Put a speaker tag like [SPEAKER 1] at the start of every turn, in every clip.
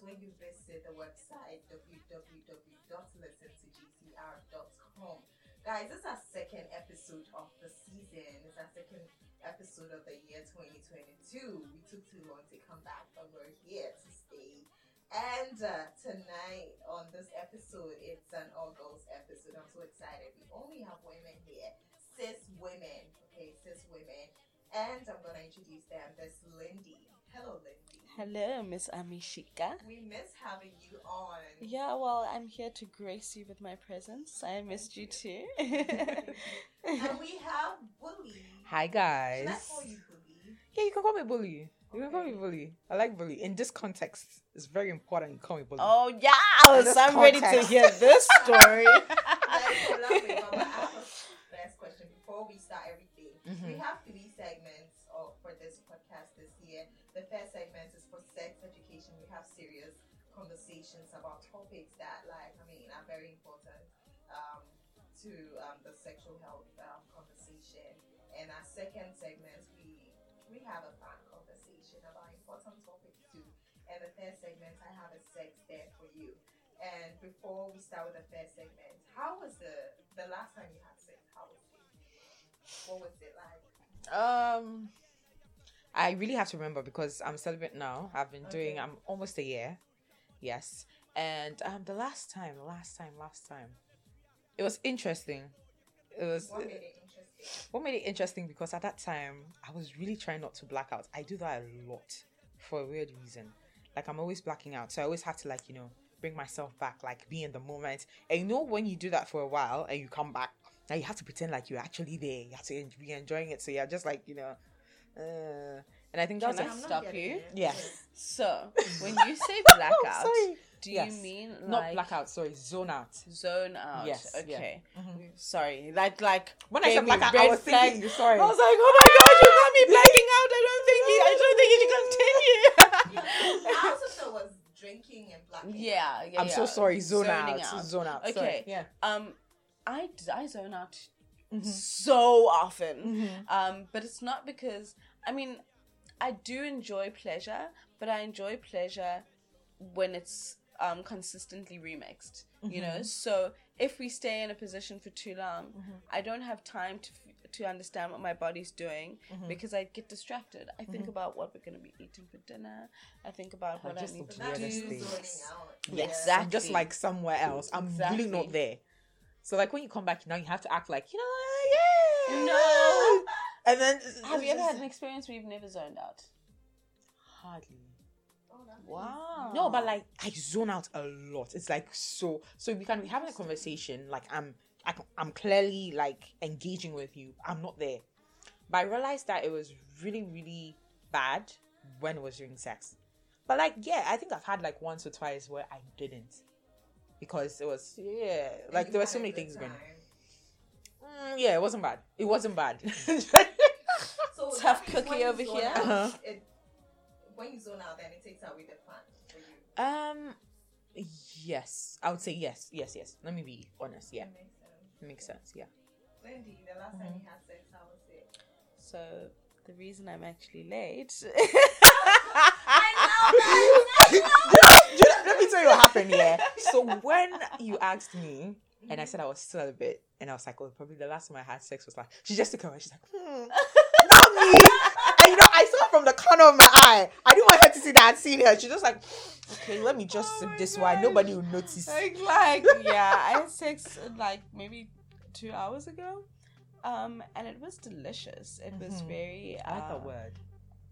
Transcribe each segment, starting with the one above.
[SPEAKER 1] when you visit the website www.listentoGCR.com. Guys, this is our second episode of the season. It's our second episode of the year 2022. We took too long to come back, but we're here to stay. And uh, tonight on this episode, it's an all girls episode. I'm so excited. We only have women here, cis women, okay, cis women. And I'm gonna introduce them. There's Lindy. Hello, Lindy.
[SPEAKER 2] Hello, Miss Amishika.
[SPEAKER 1] We miss having you on.
[SPEAKER 2] Yeah, well, I'm here to grace you with my presence. I missed you too.
[SPEAKER 1] and we have Bully.
[SPEAKER 3] Hi guys.
[SPEAKER 1] Should I call you Bully?
[SPEAKER 3] Yeah, you can call me bully. You can call me bully. I like bully. In this context, it's very important you call me bully.
[SPEAKER 2] oh yeah,
[SPEAKER 3] this
[SPEAKER 2] I'm ready to hear this story.
[SPEAKER 1] Like, love it, Mama. I have a first question before we start everything. We
[SPEAKER 3] Mhm.
[SPEAKER 1] have three segments of, for this podcast this year. The first segment is for sex education. We have serious conversations about topics that, like, I mean, are very important um, to um, the sexual health um, conversation. And our second segment, we we have a fun conversation about important topics too. And the third segment, I have a sex there for you. And before we start with the first segment, how was the the last time you had sex? How was it? What was it like?
[SPEAKER 3] Um, I really have to remember because I'm celibate now. I've been doing.
[SPEAKER 1] Okay.
[SPEAKER 3] I'm almost a year. Yes, and um, the last time, the last time, last time, it was interesting. It was
[SPEAKER 1] What made it interesting?
[SPEAKER 3] what made it interesting because at that time I was really trying not to black out. I do that a lot for a weird reason. Like I'm always blacking out, so I always have to like you know bring myself back, like be in the moment. And you know when you do that for a while and you come back, now you have to pretend like you're actually there. You have to be enjoying it, so you're just like you know. Uh, and I think that was
[SPEAKER 2] Can
[SPEAKER 3] a-
[SPEAKER 2] I
[SPEAKER 1] I'm
[SPEAKER 2] stop you?
[SPEAKER 1] it.
[SPEAKER 3] Yes.
[SPEAKER 2] So, when you say blackout,
[SPEAKER 3] Sorry.
[SPEAKER 2] do
[SPEAKER 3] Yes.
[SPEAKER 2] you mean
[SPEAKER 3] not blackout. Sorry, zone out.
[SPEAKER 2] zone out?
[SPEAKER 3] Yes, yeah.
[SPEAKER 2] Okay.
[SPEAKER 3] Mhm.
[SPEAKER 2] Sorry. Like like
[SPEAKER 3] When I said
[SPEAKER 2] me
[SPEAKER 3] blackout, I
[SPEAKER 2] red
[SPEAKER 3] was
[SPEAKER 2] flag.
[SPEAKER 3] thinking. Sorry.
[SPEAKER 2] I was like, oh my god, you got me blacking out. I don't think you. I don't think you should continue.
[SPEAKER 1] I also thought was drinking and blacking.
[SPEAKER 2] yeah, yeah.
[SPEAKER 3] I'm so sorry. Zone
[SPEAKER 2] Zoning
[SPEAKER 3] out.
[SPEAKER 2] out.
[SPEAKER 3] Zone out.
[SPEAKER 2] Okay.
[SPEAKER 3] Sorry. Yeah.
[SPEAKER 2] Um, I I zone out
[SPEAKER 3] Mhm.
[SPEAKER 2] so often.
[SPEAKER 3] Mhm.
[SPEAKER 2] Um, but it's not because I mean, I do enjoy pleasure, but I enjoy pleasure when it's um consistently remixed. You know,
[SPEAKER 3] Mhm.
[SPEAKER 2] so if we stay in a position for too long,
[SPEAKER 3] Mhm.
[SPEAKER 2] I don't have time to f- to understand what my body's doing
[SPEAKER 3] Mhm.
[SPEAKER 2] because I get distracted. I think
[SPEAKER 3] Mhm.
[SPEAKER 2] about what we're gonna be eating for dinner. I think about
[SPEAKER 3] I
[SPEAKER 2] what I need to
[SPEAKER 1] That's
[SPEAKER 3] Weirdest
[SPEAKER 1] you
[SPEAKER 2] do.
[SPEAKER 3] things.
[SPEAKER 1] zoning out.
[SPEAKER 2] Yeah.
[SPEAKER 3] Yes, I'm just like somewhere else. I'm really not there. So like when you come back now, you have to act like you know, yeah,
[SPEAKER 2] No.
[SPEAKER 3] And then
[SPEAKER 2] Have you ever had an experience where you've never zoned out?
[SPEAKER 3] hardly?
[SPEAKER 1] Oh,
[SPEAKER 2] Wow.
[SPEAKER 3] No, but like I zone out a lot. It's like so. So we can be having a conversation. Like I'm, I, can- I'm clearly like engaging with you. I'm not there. But I realized that it was really, really bad when it was during sex. But like, yeah, I think I've had like once or twice where I didn't because it was yeah, like there were so many
[SPEAKER 1] good
[SPEAKER 3] things going.
[SPEAKER 1] time.
[SPEAKER 3] Mm, yeah, it wasn't bad. It wasn't bad.
[SPEAKER 1] So
[SPEAKER 2] Tough
[SPEAKER 1] that means when
[SPEAKER 2] cookie over here.
[SPEAKER 1] out,
[SPEAKER 3] Uh-huh.
[SPEAKER 1] it- when you zone out, then it takes away the fun for you.
[SPEAKER 3] um, yes, I would say yes, yes, yes. Let me be honest. Yeah,
[SPEAKER 1] That makes sense.
[SPEAKER 3] makes sense. Yeah.
[SPEAKER 1] Lindy, the last time
[SPEAKER 3] Mhm.
[SPEAKER 1] you had sex, how was it?
[SPEAKER 2] So the reason I'm actually late.
[SPEAKER 3] Let me tell you what happened here. So when you asked me, and I said I was still a bit, and I was like, oh, probably the last time I had sex was like, she just took her, she's like, hmm, not me. And you know, I saw it from the corner of my eye. I didn't want her to see that I'd seen her. She just like, okay, let me just
[SPEAKER 2] Oh
[SPEAKER 3] sip this one. Nobody will notice.
[SPEAKER 2] like, like, yeah, I had sex uh, like maybe two hours ago, um, and it was delicious. It was
[SPEAKER 3] Mhm.
[SPEAKER 2] very.
[SPEAKER 3] I like
[SPEAKER 2] uh,
[SPEAKER 3] that word.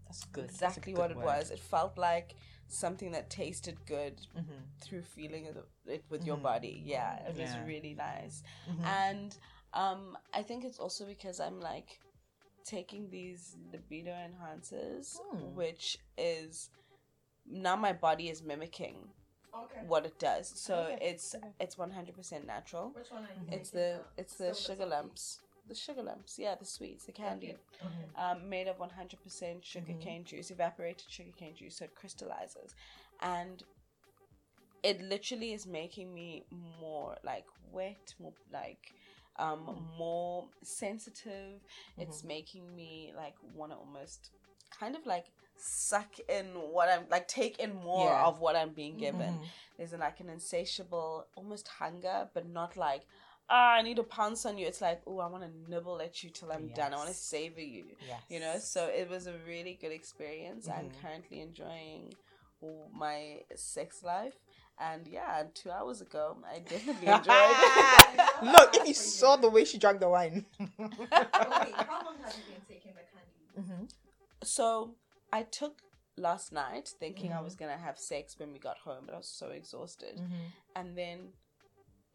[SPEAKER 3] That's good. That's
[SPEAKER 2] Exactly
[SPEAKER 3] good
[SPEAKER 2] what it was. It felt like something that tasted good
[SPEAKER 3] Mhm,
[SPEAKER 2] through feeling it, it with your
[SPEAKER 3] Mhm.
[SPEAKER 2] body. Yeah, it was really nice.
[SPEAKER 3] mhm.
[SPEAKER 2] And um, I think it's also because I'm like taking these libido enhancers,
[SPEAKER 3] Hmm.
[SPEAKER 2] which is now my body is mimicking
[SPEAKER 1] Okay.
[SPEAKER 2] what it does. So
[SPEAKER 3] Okay,
[SPEAKER 2] it's
[SPEAKER 3] okay.
[SPEAKER 2] it's 100% natural.
[SPEAKER 1] Which one are you
[SPEAKER 2] It's the it's the sugar
[SPEAKER 1] the
[SPEAKER 2] lumps. The sugar lumps, yeah, the sweets, the candy,
[SPEAKER 1] Okay.
[SPEAKER 2] um, made of 100% sugar cane juice, evaporated sugar cane juice, so it crystallizes. And it literally is making me more like wet, more like um
[SPEAKER 3] Mm.
[SPEAKER 2] more sensitive.
[SPEAKER 3] Mm-hmm.
[SPEAKER 2] It's making me like want to almost kind of like suck in what I'm like take in more
[SPEAKER 3] Yeah.
[SPEAKER 2] of what I'm being given. There's like an insatiable almost hunger, but not like ah, I need to pounce on you. It's like, oh, I want to nibble at you till I'm done. I want to savor you
[SPEAKER 3] Yes.
[SPEAKER 2] you know so it was a really good experience i'm
[SPEAKER 3] Mhm.
[SPEAKER 2] currently enjoying all my sex life and yeah two hours ago i definitely enjoyed it
[SPEAKER 3] Look, if you saw the way she drank the wine.
[SPEAKER 1] Okay, how long have you been taking the candy?
[SPEAKER 3] mm-hmm.
[SPEAKER 2] so i took last night thinking i
[SPEAKER 3] Mhm.
[SPEAKER 2] was gonna have sex when we got home but i was so exhausted
[SPEAKER 3] Mm-hmm.
[SPEAKER 2] and then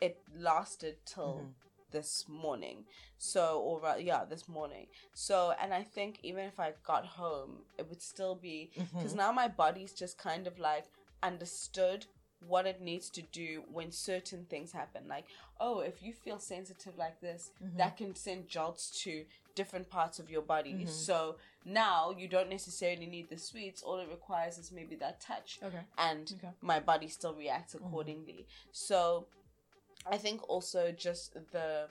[SPEAKER 2] it lasted till
[SPEAKER 3] Mhm.
[SPEAKER 2] this morning so or ra- yeah this morning so and i think even if i got home it would still be
[SPEAKER 3] Mm-hmm.
[SPEAKER 2] because now my body's just kind of like understood what it needs to do when certain things happen like oh if you feel sensitive like this
[SPEAKER 3] Mm-hmm.
[SPEAKER 2] that can send jolts to different parts of your body
[SPEAKER 3] Mhm.
[SPEAKER 2] so now you don't necessarily need the sweets all it requires is maybe that touch
[SPEAKER 3] Okay.
[SPEAKER 2] and
[SPEAKER 3] Okay.
[SPEAKER 2] my body still reacts accordingly so i think also just the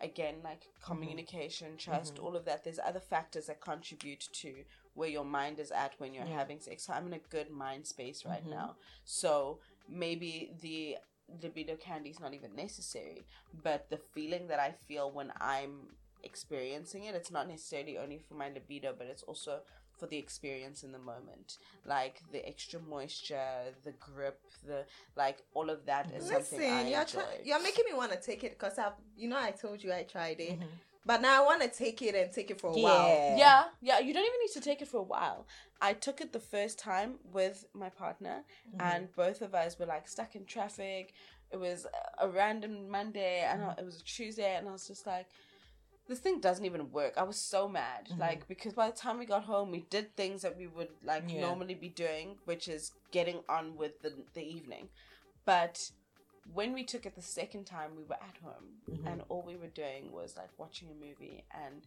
[SPEAKER 2] again like communication trust
[SPEAKER 3] Mhm.
[SPEAKER 2] all of that there's other factors that contribute to where your mind is at when you're
[SPEAKER 3] Yeah.
[SPEAKER 2] having sex so i'm in a good mind space right
[SPEAKER 3] Mhm.
[SPEAKER 2] now so maybe the libido candy is not even necessary but the feeling that i feel when i'm experiencing it it's not necessarily only for my libido but it's also for the experience in the moment like the extra moisture the grip the like all of that is something I
[SPEAKER 1] you're
[SPEAKER 2] enjoy.
[SPEAKER 1] try- you're making me want to take it because I've you know, I told you I tried it,
[SPEAKER 3] Mhm.
[SPEAKER 1] but now I want to take it and take it for a while.
[SPEAKER 3] Yeah.
[SPEAKER 2] yeah yeah you don't even need to take it for a while i took it the first time with my partner
[SPEAKER 3] Mhm.
[SPEAKER 2] and both of us were like stuck in traffic it was a- a random monday and I- it was a tuesday and i was just like this thing doesn't even work i was so mad
[SPEAKER 3] Mhm.
[SPEAKER 2] like because by the time we got home we did things that we would like
[SPEAKER 3] Yeah.
[SPEAKER 2] normally be doing which is getting on with the, the evening but when we took it the second time we were at home
[SPEAKER 3] Mhm.
[SPEAKER 2] and all we were doing was like watching a movie and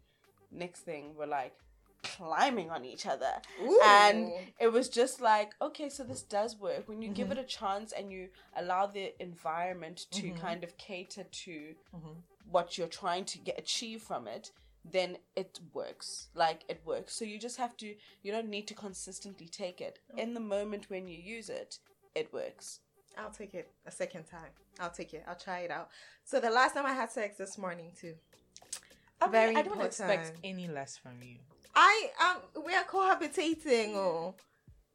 [SPEAKER 2] next thing we're like climbing on each other
[SPEAKER 1] Ooh.
[SPEAKER 2] and it was just like okay so this does work when you give
[SPEAKER 3] Mhm.
[SPEAKER 2] it a chance and you allow the environment to
[SPEAKER 3] Mhm.
[SPEAKER 2] kind of cater to
[SPEAKER 3] Mhm.
[SPEAKER 2] What you're trying to get achieve from it then it works like it works so you just have to you don't need to consistently take it in the moment when you use it it works
[SPEAKER 1] I'll take it a second time. I'll take it. I'll try it out. So the last time I had sex this morning too.
[SPEAKER 3] I mean,
[SPEAKER 1] Very
[SPEAKER 3] I don't expect
[SPEAKER 1] important.
[SPEAKER 3] any less from you.
[SPEAKER 1] I um we are cohabitating oh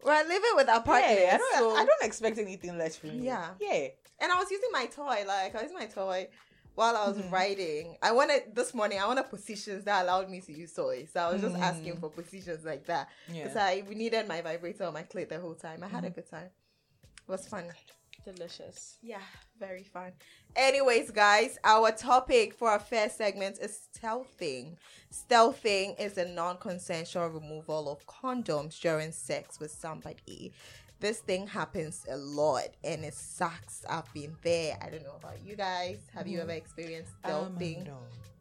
[SPEAKER 1] we're living with our partner
[SPEAKER 3] Yeah, I don't.
[SPEAKER 1] so-
[SPEAKER 3] I don't expect anything less from you.
[SPEAKER 1] Yeah.
[SPEAKER 3] Yeah.
[SPEAKER 1] and I was using my toy, like I was using my toy while I was
[SPEAKER 3] Mhm.
[SPEAKER 1] writing. I wanted this morning. I wanted positions that allowed me to use toys. So I was just asking
[SPEAKER 3] Mhm.
[SPEAKER 1] for positions like that
[SPEAKER 3] Yeah.
[SPEAKER 1] because I needed my vibrator on my clit the whole time. I had a
[SPEAKER 3] Mhm.
[SPEAKER 1] good time. It was fun.
[SPEAKER 2] delicious
[SPEAKER 1] Yeah, very fun. Anyways, guys, our topic for our first segment is stealthing. Stealthing is a non-consensual removal of condoms during sex with somebody. This thing happens a lot and it sucks. I've been there. I don't know about you guys. Have you
[SPEAKER 3] Mhm.
[SPEAKER 1] ever experienced
[SPEAKER 3] Um,
[SPEAKER 1] stealthing?
[SPEAKER 3] no.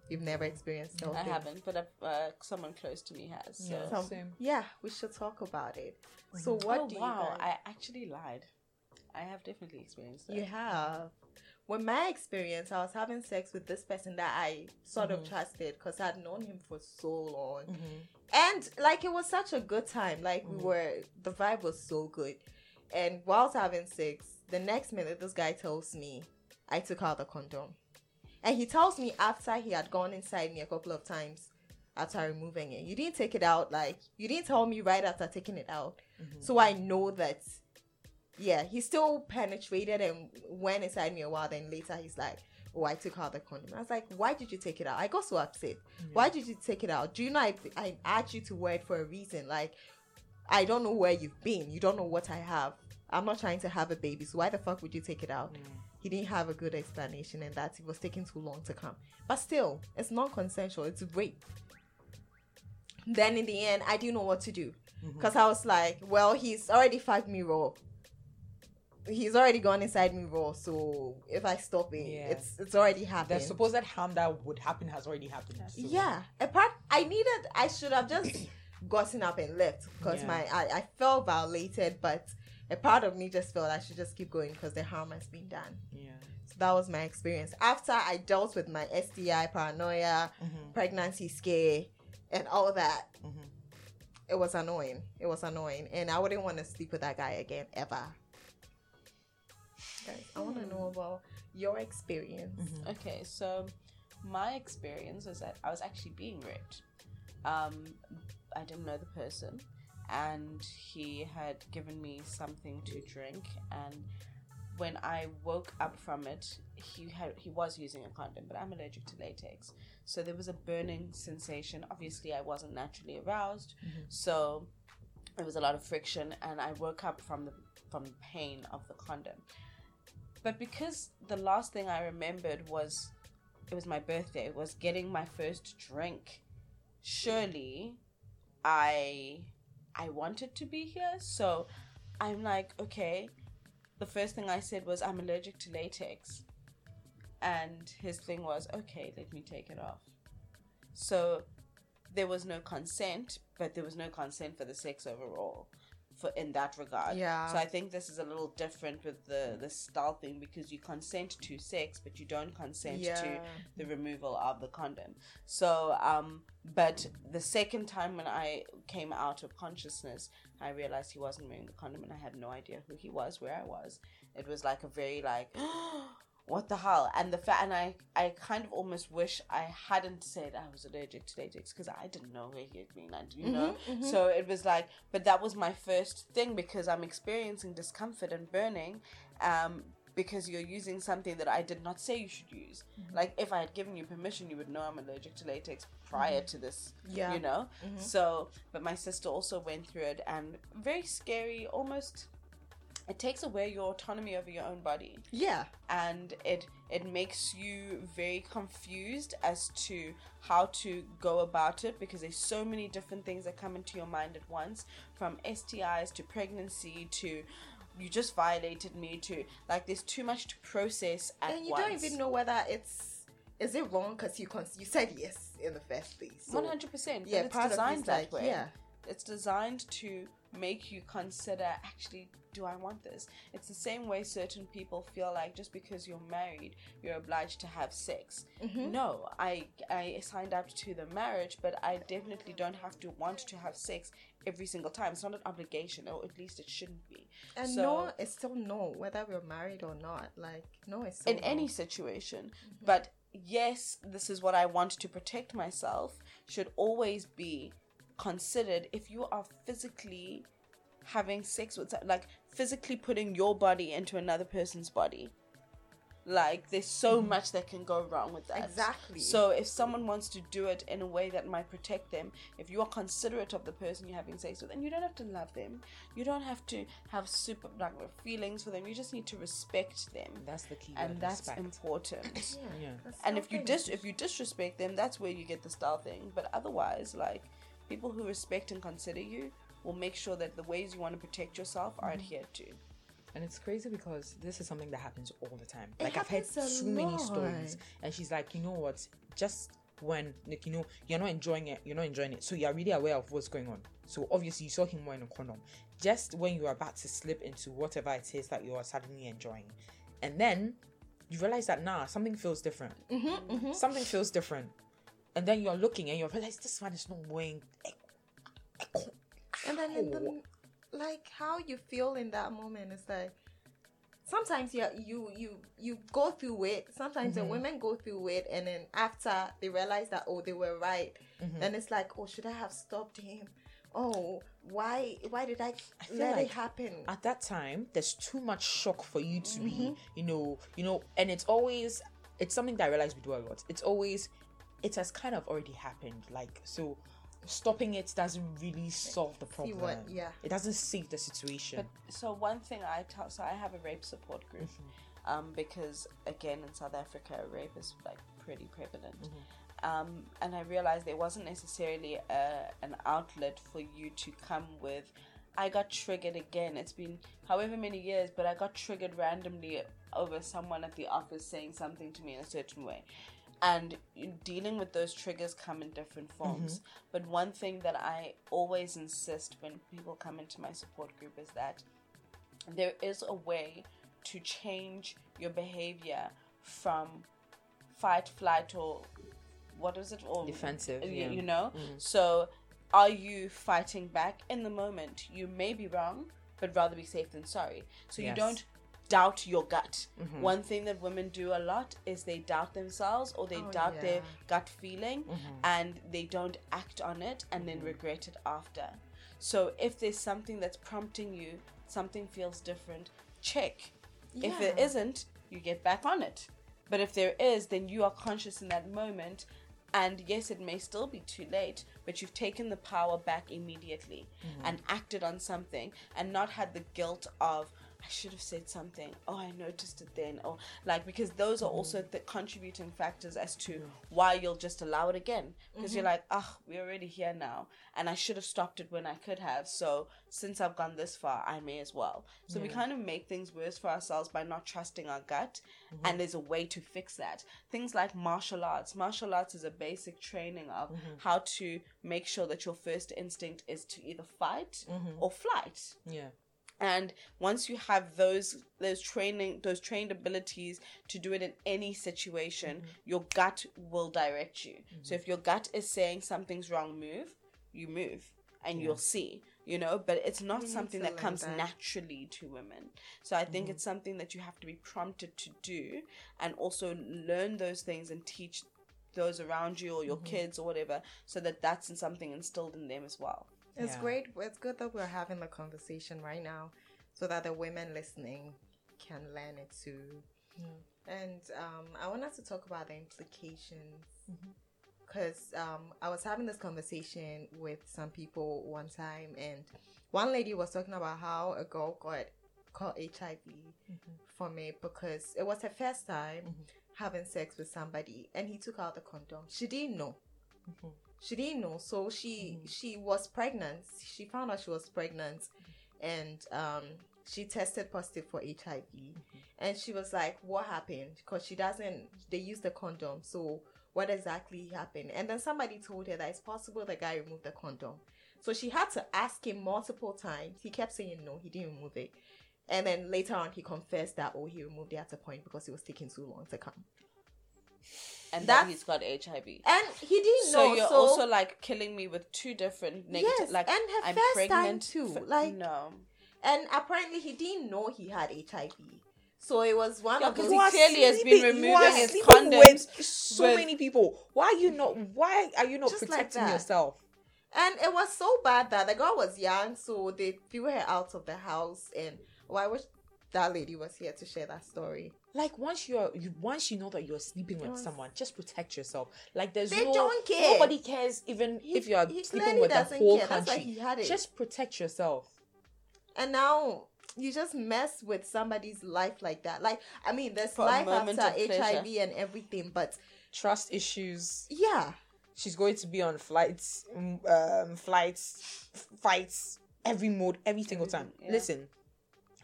[SPEAKER 1] You've never experienced stealthing.
[SPEAKER 2] i haven't but uh, someone close to me has so
[SPEAKER 3] Yeah.
[SPEAKER 1] Some-
[SPEAKER 3] Same.
[SPEAKER 1] Yeah, we should talk about it. So
[SPEAKER 3] Mhm.
[SPEAKER 1] what
[SPEAKER 2] oh
[SPEAKER 1] do
[SPEAKER 2] wow
[SPEAKER 1] you guys?
[SPEAKER 2] i actually lied i have definitely experienced that
[SPEAKER 1] You have. When my experience, I was having sex with this person that I sort of
[SPEAKER 3] Mhm.
[SPEAKER 1] trusted because I'd known him for so long.
[SPEAKER 3] Mhm.
[SPEAKER 1] And like it was such a good time. Like we
[SPEAKER 3] Mhm.
[SPEAKER 1] were, the vibe was so good. And whilst having sex, the next minute, this guy tells me I took out the condom. And he tells me after he had gone inside me a couple of times after removing it. You didn't take it out, like, you didn't tell me right after taking it out.
[SPEAKER 3] Mhm.
[SPEAKER 1] So I know that, yeah, he still penetrated and went inside me a while. Then later he's like, oh, I took out the condom. I was like, why did you take it out? I got so upset. Why did you take it out? Do you know I, I asked you to wear it for a reason? Like, I don't know where you've been. You don't know what I have. I'm not trying to have a baby. So why the fuck would you take it out?
[SPEAKER 3] Mm.
[SPEAKER 1] He didn't have a good explanation and that it was taking too long to come. But still, it's non-consensual. It's rape. Then in the end, I didn't know what to do because I was like, well, he's already fucked me raw. He's already gone inside me raw. So if I stop it,
[SPEAKER 3] Yeah.
[SPEAKER 1] it's it's already happened.
[SPEAKER 3] the supposed harm that would happen has already happened. so-
[SPEAKER 1] Yeah. Apart, I needed. I should have just gotten up and left because
[SPEAKER 3] Yeah.
[SPEAKER 1] my I, I felt violated. But a part of me just felt I should just keep going because the harm has been done.
[SPEAKER 3] Yeah.
[SPEAKER 1] So that was my experience. After I dealt with my STI paranoia,
[SPEAKER 3] Mm-hmm.
[SPEAKER 1] pregnancy scare, and all that,
[SPEAKER 3] Mhm.
[SPEAKER 1] it was annoying. It was annoying, and I wouldn't want to sleep with that guy again ever. Guys, I want to know about your experience.
[SPEAKER 3] Mm-hmm.
[SPEAKER 2] Okay, so my experience was that I was actually being raped. Um, I didn't know the person, and he had given me something to drink. And when I woke up from it, he had he was using a condom, but I'm allergic to latex, so there was a burning sensation. Obviously, I wasn't naturally aroused, so there was a lot of friction, and I woke up from the from the pain of the condom. But because the last thing I remembered was it was my birthday, was getting my first drink. Surely I I wanted to be here, so I'm like, okay. The first thing I said was I'm allergic to latex. And his thing was, okay, let me take it off. So there was no consent, but there was no consent for the sex overall. For in that regard,
[SPEAKER 1] Yeah.
[SPEAKER 2] So I think this is a little different with the the stealthing because you consent to sex, but you don't consent to the removal of the condom. So, um, but the second time when I came out of consciousness, I realized he wasn't wearing the condom, and I had no idea who he was, where I was. It was like a very like. What the hell? And the fact, and I, I kind of almost wish I hadn't said I was allergic to latex because I didn't know where he had been, and you know. Mm-hmm, mm-hmm. So it was like, but that was my first thing because I'm experiencing discomfort and burning, um, because you're using something that I did not say you should use. Mm-hmm. Like if I had given you permission, you would know I'm allergic to latex prior to this.
[SPEAKER 1] Yeah.
[SPEAKER 2] You know. So, but my sister also went through it, and very scary. Almost, it takes away your autonomy over your own body
[SPEAKER 1] Yeah.
[SPEAKER 2] and it it makes you very confused as to how to go about it because there's so many different things that come into your mind at once from STIs to pregnancy to you just violated me to like there's too much to process at
[SPEAKER 1] and you
[SPEAKER 2] once.
[SPEAKER 1] don't even know whether it's is it wrong because you cons- you said yes in the first place. So,
[SPEAKER 2] One hundred percent.
[SPEAKER 1] Yeah,
[SPEAKER 2] Yeah, it's
[SPEAKER 1] part
[SPEAKER 2] designed that
[SPEAKER 1] like,
[SPEAKER 2] way.
[SPEAKER 1] yeah.
[SPEAKER 2] it's designed to make you consider actually do I want this? It's the same way certain people feel like just because you're married, you're obliged to have sex.
[SPEAKER 1] Mm-hmm.
[SPEAKER 2] No, I I signed up to the marriage, but I definitely don't have to want to have sex every single time. It's not an obligation, or at least it shouldn't be.
[SPEAKER 1] And
[SPEAKER 2] So-
[SPEAKER 1] no, it's still no, whether we're married or not. Like no, it's still
[SPEAKER 2] in
[SPEAKER 1] no.
[SPEAKER 2] any situation. But yes, this is what I want to protect myself should always be considered if you are physically having sex with like physically putting your body into another person's body. Like there's so mm. much that can go wrong with that.
[SPEAKER 1] Exactly.
[SPEAKER 2] So if someone wants to do it in a way that might protect them, if you are considerate of the person you're having sex with, and you don't have to love them, you don't have to have super like feelings for them. You just need to respect them
[SPEAKER 3] That's the key.
[SPEAKER 2] and that's
[SPEAKER 3] respect.
[SPEAKER 2] important.
[SPEAKER 3] Yeah.
[SPEAKER 1] That's
[SPEAKER 2] and if you
[SPEAKER 1] something.
[SPEAKER 2] dis if you disrespect them, that's where you get the stealthing. But otherwise, like people who respect and consider you will make sure that the ways you want to protect yourself are
[SPEAKER 1] Mm-hmm.
[SPEAKER 2] adhered to.
[SPEAKER 3] And it's crazy because this is something that happens all the time.
[SPEAKER 1] It
[SPEAKER 3] Like I've heard so many stories, and she's like, you know what? Just when like you know you're not enjoying it, you're not enjoying it, so you're really aware of what's going on. So obviously you saw him wearing a condom. Just when you're about to slip into whatever it is that you are suddenly enjoying, and then you realize that nah, something feels different.
[SPEAKER 1] Mm-hmm,
[SPEAKER 3] Something feels different, and then you're looking and you realize this one is not wearing. a- a con-
[SPEAKER 1] and then in the like how you feel in that moment is like sometimes you you you you go through it. Sometimes the women go through it and then after they realize that oh they were right. Then it's like oh should i have stopped him? Oh why why did i,
[SPEAKER 3] feel
[SPEAKER 1] let
[SPEAKER 3] like
[SPEAKER 1] it happen?
[SPEAKER 3] at that time there's too much shock for you to
[SPEAKER 1] Mm-hmm.
[SPEAKER 3] be you know you know and it's always it's something that i realize we do a lot it's always it has kind of already happened like so stopping it doesn't really solve the problem
[SPEAKER 1] what yeah
[SPEAKER 3] it doesn't save the situation
[SPEAKER 2] But so one thing I tell, so I have a rape support group,
[SPEAKER 3] Mm-hmm.
[SPEAKER 2] um, because again in South Africa rape is like pretty prevalent,
[SPEAKER 3] Mm-hmm.
[SPEAKER 2] um, and I realized there wasn't necessarily a, an outlet for you to come with. I got triggered again. It's been however many years, but I got triggered randomly over someone at the office saying something to me in a certain way. And dealing with those triggers come in different mm-hmm. forms. But one thing that I always insist when people come into my support group is that there is a way to change your behavior from fight, flight, or what is it? Or
[SPEAKER 3] Defensive,
[SPEAKER 2] y-
[SPEAKER 3] yeah.
[SPEAKER 2] You know. Mm-hmm. So, are you fighting back in the moment? You may be wrong, but rather be safe than sorry. So you don't doubt your gut. Mm-hmm. One thing that women do a lot is they doubt themselves or they
[SPEAKER 1] Oh,
[SPEAKER 2] doubt their gut feeling mm-hmm. and they don't act on it and then mm-hmm. regret it after. So if there's something that's prompting you, something feels different, check. If there
[SPEAKER 1] Yeah.
[SPEAKER 2] isn't, you get back on it. But if there is, then you are conscious in that moment. And yes, it may still be too late, but you've taken the power back immediately and acted on something and not had the guilt of, I should have said something. Oh, I noticed it then. Or like, because those are also mm-hmm. the contributing factors as to why you'll just allow it again. Because you're mm-hmm. like, oh, we're already here now. And I should have stopped it when I could have. So since I've gone this far, I may as well. So we kind of make things worse for ourselves by not trusting our gut. Mm-hmm. And there's a way to fix that. Things like martial arts. Martial arts is a basic training of how to make sure that your first instinct is to either fight or flight
[SPEAKER 3] Yeah.
[SPEAKER 2] And once you have those those training those trained abilities to do it in any situation mm-hmm. your gut will direct you. So mm-hmm. if your gut is saying something's wrong move you move and you'll see you know? But it's not
[SPEAKER 1] We
[SPEAKER 2] something that comes
[SPEAKER 1] that.
[SPEAKER 2] naturally to women. So i think mm-hmm. it's something that you have to be prompted to do and also learn those things and teach those around you or your kids or whatever so that that's something instilled in them as well
[SPEAKER 1] It's
[SPEAKER 3] Yeah.
[SPEAKER 1] great. It's good that we're having the conversation right now so that the women listening can learn it too. Mm-hmm. And um, I wanted to talk about the implications mm-hmm. because um, I was having this conversation with some people one time, and one lady was talking about how a girl got caught HIV mm-hmm. from it because it was her first time having sex with somebody, and he took out the condom. She didn't know she didn't know. So she she was pregnant. She found out she was pregnant and um she tested positive for hiv and she was like what happened? Because she doesn't they use the condom. So what exactly happened? And then somebody told her that it's possible the guy removed the condom. So she had to ask him multiple times. He kept saying no he didn't remove it. And then later on he confessed that oh he removed it at a point because it was taking too long to come
[SPEAKER 2] and that he's got hiv
[SPEAKER 1] and he didn't know.
[SPEAKER 2] so
[SPEAKER 1] know
[SPEAKER 2] you're
[SPEAKER 1] so
[SPEAKER 2] also like killing me with two different negative
[SPEAKER 1] Yes,
[SPEAKER 2] like
[SPEAKER 1] and her
[SPEAKER 2] I'm
[SPEAKER 1] first time
[SPEAKER 2] pregnant
[SPEAKER 1] too,
[SPEAKER 2] f-
[SPEAKER 1] like-
[SPEAKER 2] no
[SPEAKER 1] And apparently, he didn't know he had HIV. So it was one
[SPEAKER 2] Yeah,
[SPEAKER 1] of those.
[SPEAKER 2] he
[SPEAKER 3] You are
[SPEAKER 2] clearly has been removing his
[SPEAKER 3] sleeping
[SPEAKER 2] condoms
[SPEAKER 3] with so
[SPEAKER 2] with-
[SPEAKER 3] many people. Why are you not? Why are you not
[SPEAKER 1] Just like
[SPEAKER 3] protecting
[SPEAKER 1] that.
[SPEAKER 3] yourself?
[SPEAKER 1] And it was so bad that the girl was young, so they threw her out of the house. And why I wish that lady was here to share that story.
[SPEAKER 3] Like once you're, you, once you know that you're sleeping with
[SPEAKER 1] Yes.
[SPEAKER 3] someone, just protect yourself. Like there's
[SPEAKER 1] They
[SPEAKER 3] no,
[SPEAKER 1] don't care.
[SPEAKER 3] Nobody cares even
[SPEAKER 1] He-
[SPEAKER 3] if you're sleeping with the
[SPEAKER 1] doesn't
[SPEAKER 3] whole
[SPEAKER 1] care. That's why
[SPEAKER 3] country.
[SPEAKER 1] he had it.
[SPEAKER 3] Just protect yourself.
[SPEAKER 1] And now you just mess with somebody's life like that. Like, I mean, there's
[SPEAKER 2] For
[SPEAKER 1] life after
[SPEAKER 2] of pleasure.
[SPEAKER 1] HIV and everything, but
[SPEAKER 3] Trust issues.
[SPEAKER 1] yeah.
[SPEAKER 3] She's going to be on flights, mm, um, flights, fights, every mode, every single time.
[SPEAKER 2] Yeah.
[SPEAKER 3] Listen,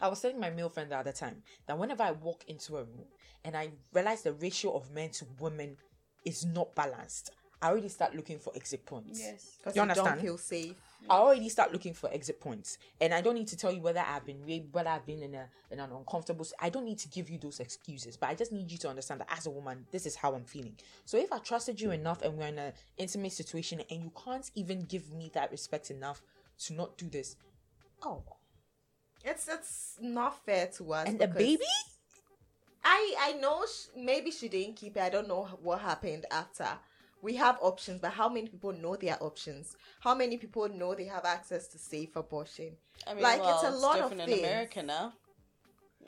[SPEAKER 3] I was telling my male friend the other time that whenever I walk into a room and I realize the ratio of men to women is not balanced, I already start looking for exit points.
[SPEAKER 2] yes
[SPEAKER 1] Because
[SPEAKER 3] You
[SPEAKER 1] you, don't
[SPEAKER 3] understand?
[SPEAKER 1] feel safe.
[SPEAKER 3] I already start looking for exit points, and I don't need to tell you whether I've been raped, whether I've been in a in an uncomfortable. I don't need to give you those excuses, but I just need you to understand that as a woman, this is how I'm feeling. So if I trusted you enough, and we're in an intimate situation, and you can't even give me that respect enough to not do this, oh,
[SPEAKER 1] It's it's not fair to us.
[SPEAKER 3] and the baby,
[SPEAKER 1] I I know sh- maybe she didn't keep it. I don't know what happened after. We have options, but how many people know their options? How many people know they have access to safe abortion?
[SPEAKER 2] i mean
[SPEAKER 1] Like,
[SPEAKER 2] well,
[SPEAKER 1] it's a lot of
[SPEAKER 2] different
[SPEAKER 1] things.
[SPEAKER 2] in america now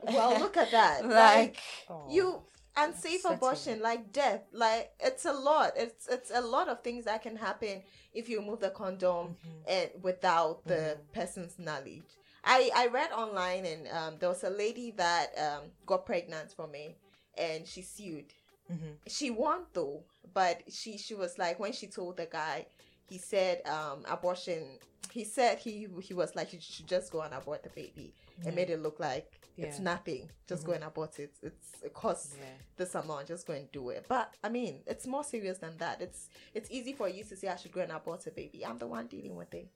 [SPEAKER 1] Well, look at that.
[SPEAKER 2] like
[SPEAKER 1] like
[SPEAKER 3] oh,
[SPEAKER 1] you and safe
[SPEAKER 3] Settle.
[SPEAKER 1] abortion, like death. Like it's a lot. It's it's a lot of things that can happen if you remove the condom mm-hmm. and without the mm-hmm. person's knowledge. I I read online and um, there was a lady that um, got pregnant from it and she sued.
[SPEAKER 3] Mhm.
[SPEAKER 1] She won though, but she she was like when she told the guy, he said um, abortion. He said he he was like you should just go and abort the baby. It made it look like it's nothing. Just go and abort it. It's it costs
[SPEAKER 3] Yeah.
[SPEAKER 1] this amount. Just go and do it. But I mean, it's more serious than that. It's it's easy for you to say I should go and abort a baby. I'm the one dealing with it.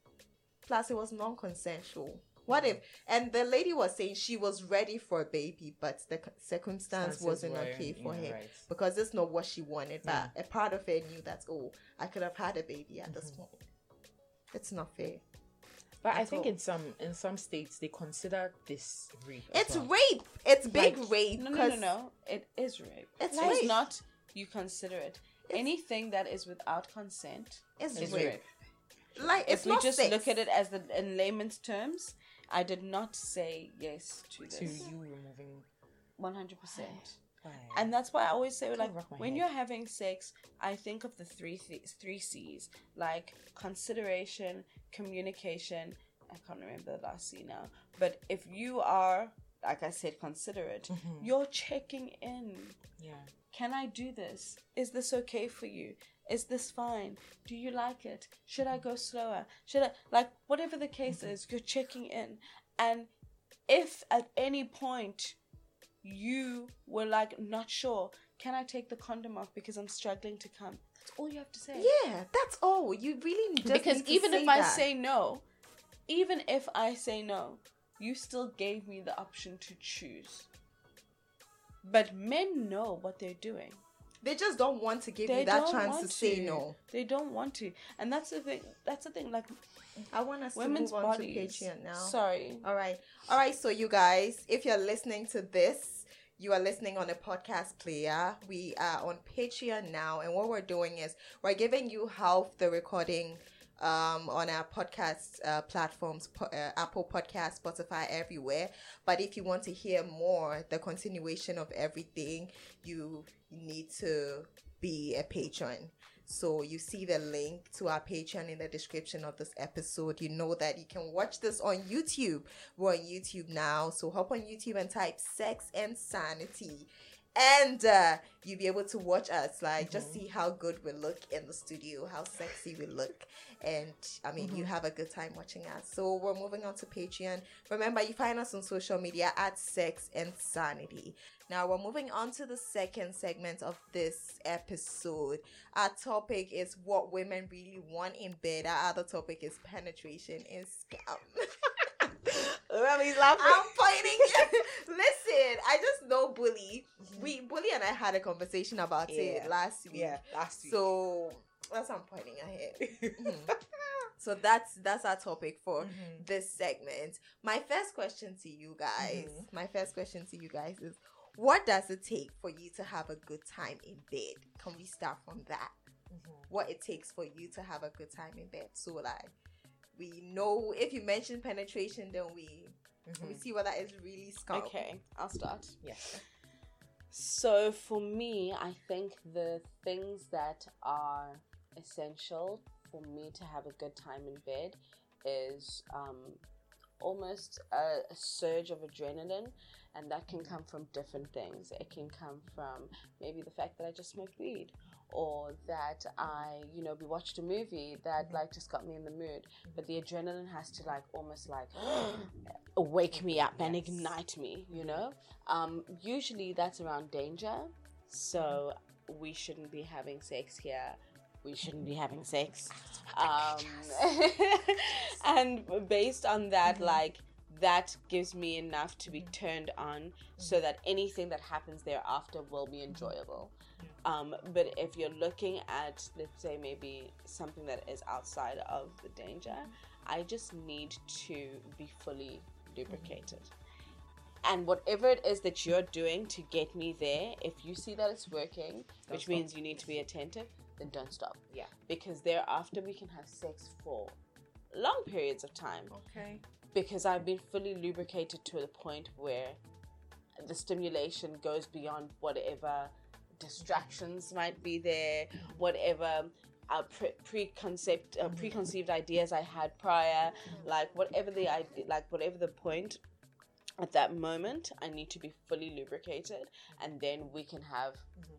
[SPEAKER 1] Plus, it was non-consensual. What if? And the lady was saying she was ready for a baby, but the circumstance
[SPEAKER 3] Chances
[SPEAKER 1] wasn't okay for
[SPEAKER 3] yeah,
[SPEAKER 1] her
[SPEAKER 3] right.
[SPEAKER 1] because it's not what she wanted. But
[SPEAKER 3] Yeah.
[SPEAKER 1] a part of her knew that oh, I could have had a baby at this
[SPEAKER 3] Mhm.
[SPEAKER 1] point. It's not fair.
[SPEAKER 3] But I think
[SPEAKER 1] all.
[SPEAKER 3] in some in some states they consider this rape.
[SPEAKER 1] It's
[SPEAKER 3] well.
[SPEAKER 1] rape. It's big
[SPEAKER 2] Like,
[SPEAKER 1] rape.
[SPEAKER 2] No, no,
[SPEAKER 1] 'cause
[SPEAKER 2] no, no. It is rape.
[SPEAKER 1] It's
[SPEAKER 2] It's
[SPEAKER 1] rape.
[SPEAKER 2] not. You consider it.
[SPEAKER 1] It's-
[SPEAKER 2] Anything that is without consent
[SPEAKER 1] It's
[SPEAKER 2] is
[SPEAKER 1] rape.
[SPEAKER 2] rape.
[SPEAKER 1] Like it's
[SPEAKER 2] if we
[SPEAKER 1] not
[SPEAKER 2] just
[SPEAKER 1] sex.
[SPEAKER 2] look at it as the in layman's terms, I did not say yes to
[SPEAKER 3] to you removing.
[SPEAKER 2] One hundred percent. And that's why I always say, like, when
[SPEAKER 3] head.
[SPEAKER 2] you're having sex, I think of the three th- three C's, like consideration, communication. I can't remember the last C now. But if you are, like I said, considerate,
[SPEAKER 3] Mhm.
[SPEAKER 2] you're checking in.
[SPEAKER 3] yeah.
[SPEAKER 2] Can I do this? Is this okay for you? Is this fine? Do you like it? Should I go slower? Should I like whatever the case is, you're checking in. And if at any point you were like not sure, can I take the condom off because I'm struggling to come? That's all you have to say.
[SPEAKER 1] Yeah, that's all. You really just
[SPEAKER 2] because even if I say no, even if I say no, you still gave me the option to choose. But men know what they're doing.
[SPEAKER 1] They just don't want to give
[SPEAKER 2] They
[SPEAKER 1] you that chance to
[SPEAKER 2] want
[SPEAKER 1] say no.
[SPEAKER 2] They don't want to, and that's the thing. That's the thing. Like
[SPEAKER 1] I want us
[SPEAKER 2] women's
[SPEAKER 1] to move on to Patreon now.
[SPEAKER 2] Sorry.
[SPEAKER 1] All right. All right. So, you guys, if you're listening to this, you are listening on a podcast player. We are on Patreon now. And what we're doing is we're giving you half the recording um, on our podcast uh, platforms po- uh, Apple Podcast, Spotify, everywhere. But if you want to hear more, the continuation of everything, you need to be a patron. So you see the link to our Patreon in the description of this episode. You know that you can watch this on YouTube. We're on YouTube now. So hop on YouTube and type sex and sanity. And uh, you'll be able to watch us, like just see how good we look in the studio, how sexy we look. And I mean, you mm-hmm. have a good time watching us. So we're moving on to Patreon. Remember, you find us on social media at Sex and Sanity. Now we're moving on to the second segment of this episode. Our topic is what women really want in bed. Our other topic is penetration and scam.
[SPEAKER 3] Remy's laughing.
[SPEAKER 1] I'm pointing. Listen, I just know Bully. Mm-hmm. We Bully and I had a conversation about
[SPEAKER 3] Yeah.
[SPEAKER 1] it last week.
[SPEAKER 3] yeah, last week.
[SPEAKER 1] So that's why I'm pointing ahead. Mhm. So that's that's our topic for
[SPEAKER 3] Mhm.
[SPEAKER 1] this segment. My first question to you guys,
[SPEAKER 3] Mhm.
[SPEAKER 1] my first question to you guys is what does it take for you to have a good time in bed? Can we start from that?
[SPEAKER 3] Mhm.
[SPEAKER 1] What it takes for you to have a good time in bed. So like we know if you mention penetration then we we
[SPEAKER 3] Mhm.
[SPEAKER 1] see whether it's really scum.
[SPEAKER 2] Okay, I'll start.
[SPEAKER 3] Yes.
[SPEAKER 2] So for me, I think the things that are essential for me to have a good time in bed is um, almost a, a surge of adrenaline, and that can come from different things. It can come from maybe the fact that I just smoked weed, or that I, you know, we watched a movie that like just got me in the mood. But the adrenaline has to like almost like wake me up and
[SPEAKER 3] Yes.
[SPEAKER 2] ignite me, you know. Um, usually that's around danger, so we shouldn't be having sex here. We shouldn't be having sex. Um, and based on that, like that gives me enough to be turned on, so that anything that happens thereafter will be enjoyable. Um, but if you're looking at, let's say, maybe something that is outside of the danger, I just need to be fully lubricated. And whatever it is that you're doing to get me there, if you see that it's working, which means you need to be attentive, then don't stop.
[SPEAKER 3] Yeah.
[SPEAKER 2] Because thereafter we can have sex for long periods of time
[SPEAKER 3] Okay.
[SPEAKER 2] because I've been fully lubricated to the point where the stimulation goes beyond whatever distractions might be there, whatever uh, pre- preconcept, uh, preconceived ideas I had prior, like whatever the idea, like whatever the point at that moment, I need to be fully lubricated, and then we can have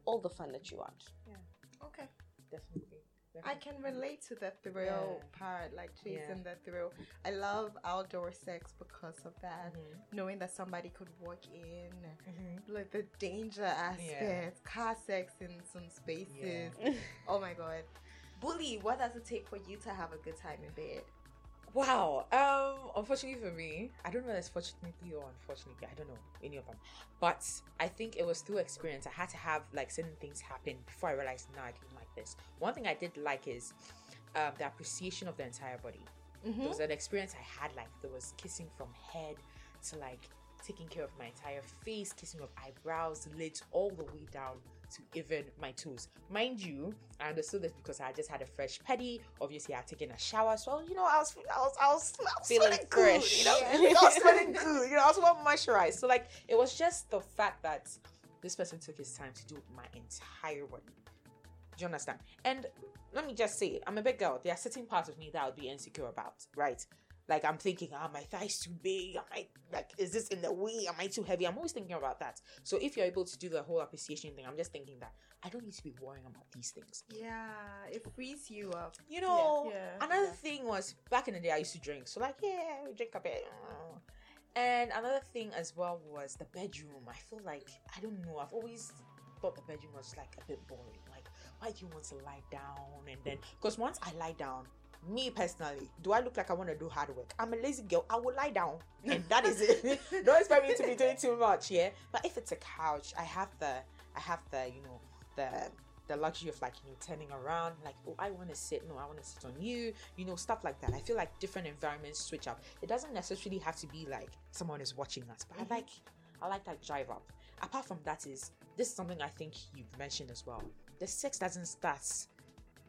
[SPEAKER 2] all the fun that you want.
[SPEAKER 3] Definitely.
[SPEAKER 1] I can relate to the thrill
[SPEAKER 3] Yeah.
[SPEAKER 1] part, like chasing
[SPEAKER 3] Yeah.
[SPEAKER 1] the thrill. I love outdoor sex because of that.
[SPEAKER 3] Mhm.
[SPEAKER 1] Knowing that somebody could walk in,
[SPEAKER 3] Mhm.
[SPEAKER 1] like the danger aspect, car sex in some spaces. Oh my god. Bully, what does it take for you to have a good time in bed?
[SPEAKER 3] Wow. Um, unfortunately for me, I don't know if it's fortunately or unfortunately, I don't know any of them. But I think it was through experience. I had to have like certain things happen before I realized, no, I didn't like this. One thing I did like is um, the appreciation of the entire body.
[SPEAKER 1] Mm-hmm.
[SPEAKER 3] There was an experience I had like there was kissing from head to like taking care of my entire face, kissing of eyebrows, lids, all the way down to even my toes. Mind you, I understood this because I just had a fresh petty. Obviously, I had taken a shower, so you know I was I was I was, I was
[SPEAKER 2] Feeling
[SPEAKER 3] smelling
[SPEAKER 2] fresh.
[SPEAKER 3] Good, you know, I was smelling good. You know, I was well moisturized. So like, it was just the fact that this person took his time to do my entire body. Do you understand? And let me just say, I'm a big girl. There are certain parts of me that I would be insecure about, right? Like I'm thinking, ah, my thighs too big. Am I like, is this in the way? Am I too heavy? I'm always thinking about that. So if you're able to do the whole appreciation thing, I'm just thinking that I don't need to be worrying about these things.
[SPEAKER 1] Yeah, it frees you up.
[SPEAKER 3] You know,
[SPEAKER 1] Yeah.
[SPEAKER 3] another
[SPEAKER 1] Yeah.
[SPEAKER 3] thing was back in the day I used to drink. So like, yeah, we drink a bit. And another thing as well was the bedroom. I feel like I don't know. I've always thought the bedroom was like a bit boring. Like, why do you want to lie down and then? Because once I lie down, me personally, do I look like I want to do hard work? I'm a lazy girl. I will lie down, and that is it. don't expect me to be doing too much, yeah. But if it's a couch, I have the, I have the, you know, the the luxury of like you know turning around like oh i want to sit no i want to sit on you you know stuff like that i feel like different environments switch up it doesn't necessarily have to be like someone is watching us but i mm-hmm. like i like that drive up apart from that is this is something i think you've mentioned as well the sex doesn't start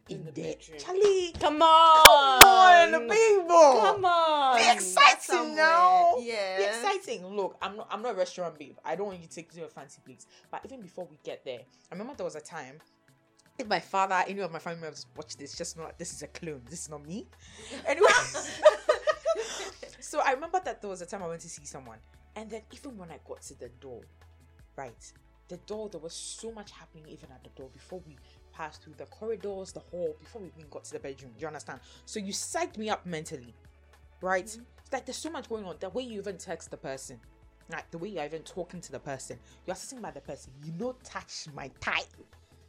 [SPEAKER 3] in,
[SPEAKER 2] the bedroom.
[SPEAKER 3] charlie
[SPEAKER 2] Come on.
[SPEAKER 3] come on people
[SPEAKER 2] Come on.
[SPEAKER 3] Be exciting now.
[SPEAKER 1] Yeah.
[SPEAKER 3] Be exciting. Look, I'm not I'm not a restaurant babe. I don't want you to take to a fancy place. But even before we get there, I remember there was a time. If my father, any of my family members watch this, just know this is a clone. This is not me. Anyway. so I remember that there was a time I went to see someone. And then even when I got to the door, right? The door, there was so much happening even at the door before we passed through the corridors, the hall, before we even got to the bedroom. Do you understand? So you psyched me up mentally, right? It's like there's so much going on. The way you even text the person, like the way you're even talking to the person, you're sitting by the person, you know, touch my thigh.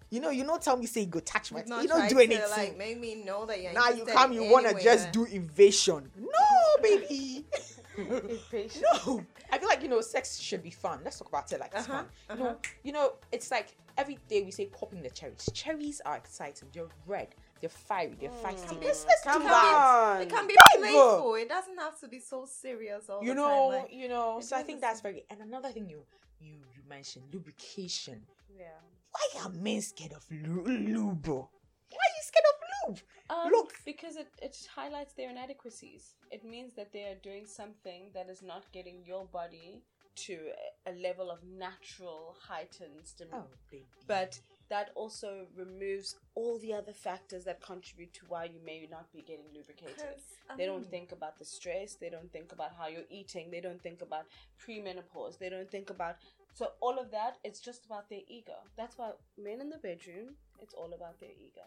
[SPEAKER 3] You know, you know, tell me say go touch my
[SPEAKER 1] You've
[SPEAKER 3] thigh.
[SPEAKER 1] not
[SPEAKER 3] You don't do anything.
[SPEAKER 1] like make me know that you're
[SPEAKER 3] now you come, you wanna just do invasion. No, baby. No. I feel like you know, sex should be fun. Let's talk about it like it's
[SPEAKER 1] Uh-huh,
[SPEAKER 3] fun. You
[SPEAKER 1] uh-huh.
[SPEAKER 3] know, you know, it's like every day we say popping the cherries. Cherries are exciting. They're red. They're fiery. They're feisty.
[SPEAKER 1] Mm.
[SPEAKER 3] Let's, let's
[SPEAKER 2] Come on.
[SPEAKER 1] It can be
[SPEAKER 3] Babe.
[SPEAKER 1] playful. It doesn't have to be so serious all
[SPEAKER 3] you
[SPEAKER 1] the
[SPEAKER 3] know,
[SPEAKER 1] time. Like,
[SPEAKER 3] you know. So I think that's very. And another thing you you you mentioned lubrication.
[SPEAKER 2] Yeah.
[SPEAKER 3] Why are men scared of lu- lube? Why are you scared of lube?
[SPEAKER 2] Um,
[SPEAKER 3] Look.
[SPEAKER 2] because it, it highlights their inadequacies. It means that they are doing something that is not getting your body to a, level of natural heightened stimulus.
[SPEAKER 3] Oh.
[SPEAKER 2] But that also removes all the other factors that contribute to why you may not be getting lubricated.
[SPEAKER 1] I
[SPEAKER 2] They don't think about the stress. They don't think about how you're eating. They don't think about premenopause. They don't think about so all of that. It's just about their ego. That's why men in the bedroom. It's all about their ego.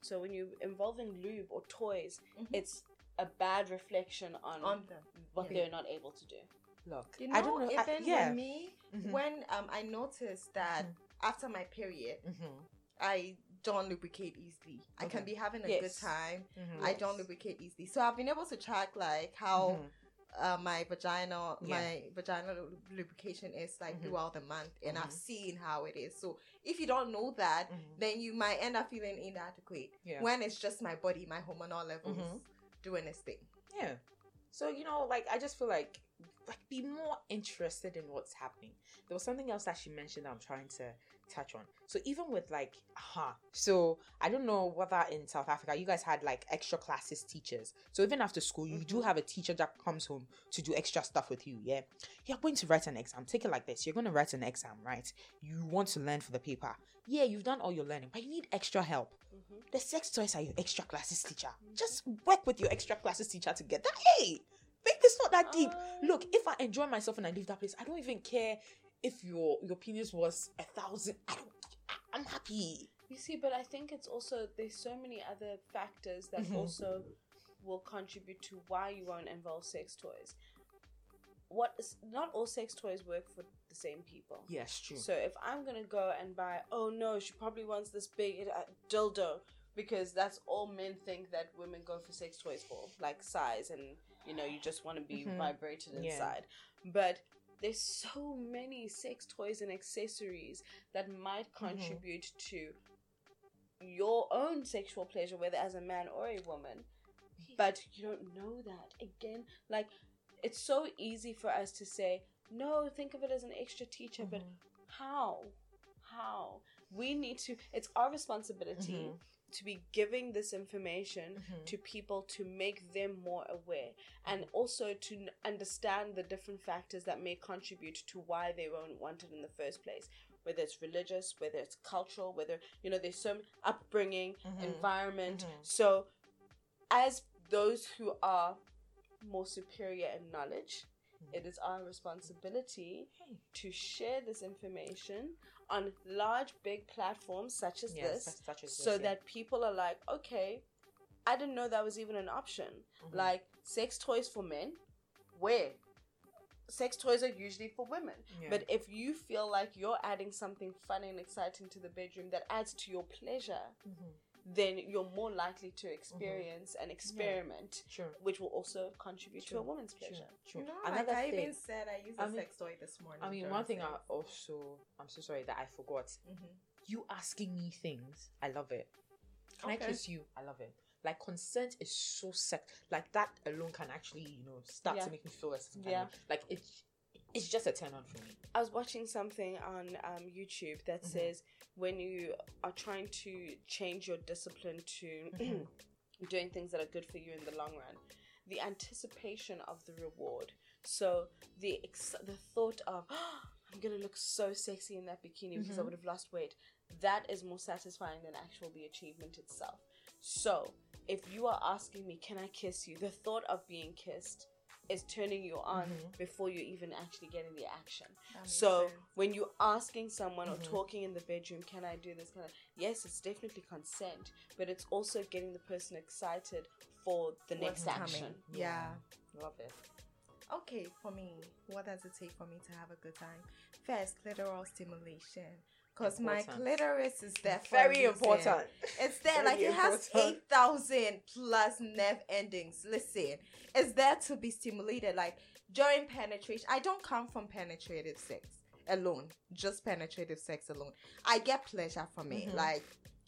[SPEAKER 2] So when you're involving lube or toys,
[SPEAKER 1] Mhm.
[SPEAKER 2] it's a bad reflection on,
[SPEAKER 1] on
[SPEAKER 2] what
[SPEAKER 1] Yeah.
[SPEAKER 2] they're not able to do.
[SPEAKER 3] Look,
[SPEAKER 1] You know,
[SPEAKER 3] I don't know. I-
[SPEAKER 1] even
[SPEAKER 3] yeah.
[SPEAKER 1] with me,
[SPEAKER 3] Mhm.
[SPEAKER 1] when um I noticed that
[SPEAKER 3] Mhm.
[SPEAKER 1] after my period,
[SPEAKER 3] Mhm.
[SPEAKER 1] I don't lubricate easily. I can be having a
[SPEAKER 2] Yes.
[SPEAKER 1] good time.
[SPEAKER 3] Mhm.
[SPEAKER 1] I don't lubricate easily. So I've been able to track like how
[SPEAKER 3] Mhm.
[SPEAKER 1] uh, my vagina
[SPEAKER 3] Yeah.
[SPEAKER 1] my vaginal lubrication is like
[SPEAKER 3] Mhm.
[SPEAKER 1] throughout the month and I've
[SPEAKER 3] Mhm.
[SPEAKER 1] seen how it is. So if you don't know that,
[SPEAKER 3] Mhm.
[SPEAKER 1] then you might end up feeling inadequate
[SPEAKER 3] Yeah.
[SPEAKER 1] when it's just my body, my hormonal levels
[SPEAKER 3] Mhm.
[SPEAKER 1] doing this thing.
[SPEAKER 3] Yeah. So you know, like I just feel like like be more interested in what's happening. There was something else that she mentioned that I'm trying to touch on. So even with like huh. So I don't know whether in South Africa you guys had like extra classes teachers. So even after school, you do
[SPEAKER 1] Mhm.
[SPEAKER 3] have a teacher that comes home to do extra stuff with you. Yeah. You're going to write an exam. Take it like this. You're going to write an exam, right? You want to learn for the paper. Yeah, you've done all your learning, but you need extra help.
[SPEAKER 2] Mhm.
[SPEAKER 3] The sex toys are your extra classes teacher. Just work with your extra classes teacher together. Hey, it's not that deep. Look,
[SPEAKER 2] Um,
[SPEAKER 3] if I enjoy myself and I leave that place, I don't even care if your your penis was a thousand. I don't. I- I'm happy.
[SPEAKER 2] You see, but I think it's also there's so many other factors that
[SPEAKER 3] Mhm.
[SPEAKER 2] also will contribute to why you won't involve sex toys. What is not all sex toys work for the same people.
[SPEAKER 3] Yes, true.
[SPEAKER 2] So if I'm gonna go and buy, oh no, she probably wants this big uh, dildo. Because that's all men think that women go for sex toys for, like size, and you know, you just want to be
[SPEAKER 3] Mhm.
[SPEAKER 2] vibrated
[SPEAKER 3] Yeah.
[SPEAKER 2] inside. But there's so many sex toys and accessories that might
[SPEAKER 3] Mm-hmm.
[SPEAKER 2] contribute to your own sexual pleasure, whether as a man or a woman. But you don't know that. Again, like it's so easy for us to say, no, think of it as an extra teacher, but how? How? We need to, it's our responsibility
[SPEAKER 3] Mhm.
[SPEAKER 2] To be giving this information
[SPEAKER 3] Mhm.
[SPEAKER 2] to people to make them more aware and also to understand the different factors that may contribute to why they won't want it in the first place. Whether it's religious, whether it's cultural, whether, you know, there's some upbringing,
[SPEAKER 3] Mhm.
[SPEAKER 2] environment.
[SPEAKER 3] Mhm.
[SPEAKER 2] So, as those who are more superior in knowledge,
[SPEAKER 3] Mhm.
[SPEAKER 2] it is our responsibility to share this information on large, big platforms such as
[SPEAKER 3] Yes,
[SPEAKER 2] this,
[SPEAKER 3] such- as
[SPEAKER 2] so
[SPEAKER 3] this, yeah.
[SPEAKER 2] that people are like, okay, I didn't know that was even an option.
[SPEAKER 3] Mhm.
[SPEAKER 2] Like sex toys for men, where? Sex toys are usually for women.
[SPEAKER 3] Yeah.
[SPEAKER 2] But if you feel like you're adding something fun and exciting to the bedroom that adds to your pleasure,
[SPEAKER 3] Mhm.
[SPEAKER 2] Then you're more likely to experience and experiment,
[SPEAKER 3] Sure.
[SPEAKER 2] which will also contribute to a woman's pleasure.
[SPEAKER 3] Sure.
[SPEAKER 1] No,
[SPEAKER 3] Another
[SPEAKER 1] like I
[SPEAKER 3] thing.
[SPEAKER 1] even said I used a
[SPEAKER 3] I mean-
[SPEAKER 1] sex toy this morning.
[SPEAKER 3] I mean, one thing I also, I'm so sorry that I forgot.
[SPEAKER 1] Mhm.
[SPEAKER 3] You asking me things, I love it. Can I kiss you? I love it. Like consent is so sex. Like that alone can actually, you know, start
[SPEAKER 2] Yeah.
[SPEAKER 3] to make me feel a certain kind
[SPEAKER 2] Yeah.
[SPEAKER 3] of- Like it's, it's just a turn on for me.
[SPEAKER 2] I was watching something on um, YouTube that
[SPEAKER 3] Mhm.
[SPEAKER 2] says when you are trying to change your discipline to
[SPEAKER 3] Mhm.
[SPEAKER 2] doing things that are good for you in the long run, the anticipation of the reward. So the ex- the thought of I'm gonna look so sexy in that bikini because I
[SPEAKER 3] Mhm.
[SPEAKER 2] would have lost weight. That is more satisfying than actual the achievement itself. So if you are asking me, can I kiss you? The thought of being kissed is turning you on
[SPEAKER 3] Mhm.
[SPEAKER 2] before you even actually getting the action. So
[SPEAKER 1] sense.
[SPEAKER 2] when you're asking someone or
[SPEAKER 3] Mhm.
[SPEAKER 2] talking in the bedroom, can I do this? Can I? Yes, it's definitely consent, but it's also getting the person excited for the next
[SPEAKER 1] What's
[SPEAKER 2] action.
[SPEAKER 1] coming. Yeah.
[SPEAKER 3] Love it.
[SPEAKER 1] Okay, for me, what does it take for me to have a good time? First, clitoral stimulation. Because my clitoris is there for
[SPEAKER 3] Very important.
[SPEAKER 1] It's there, like it has 8,000 plus nerve endings. Listen, it's there to be stimulated. Like during penetration, I don't come from penetrative sex alone, just penetrative sex alone. I get pleasure from it.
[SPEAKER 3] Mhm.
[SPEAKER 1] Like,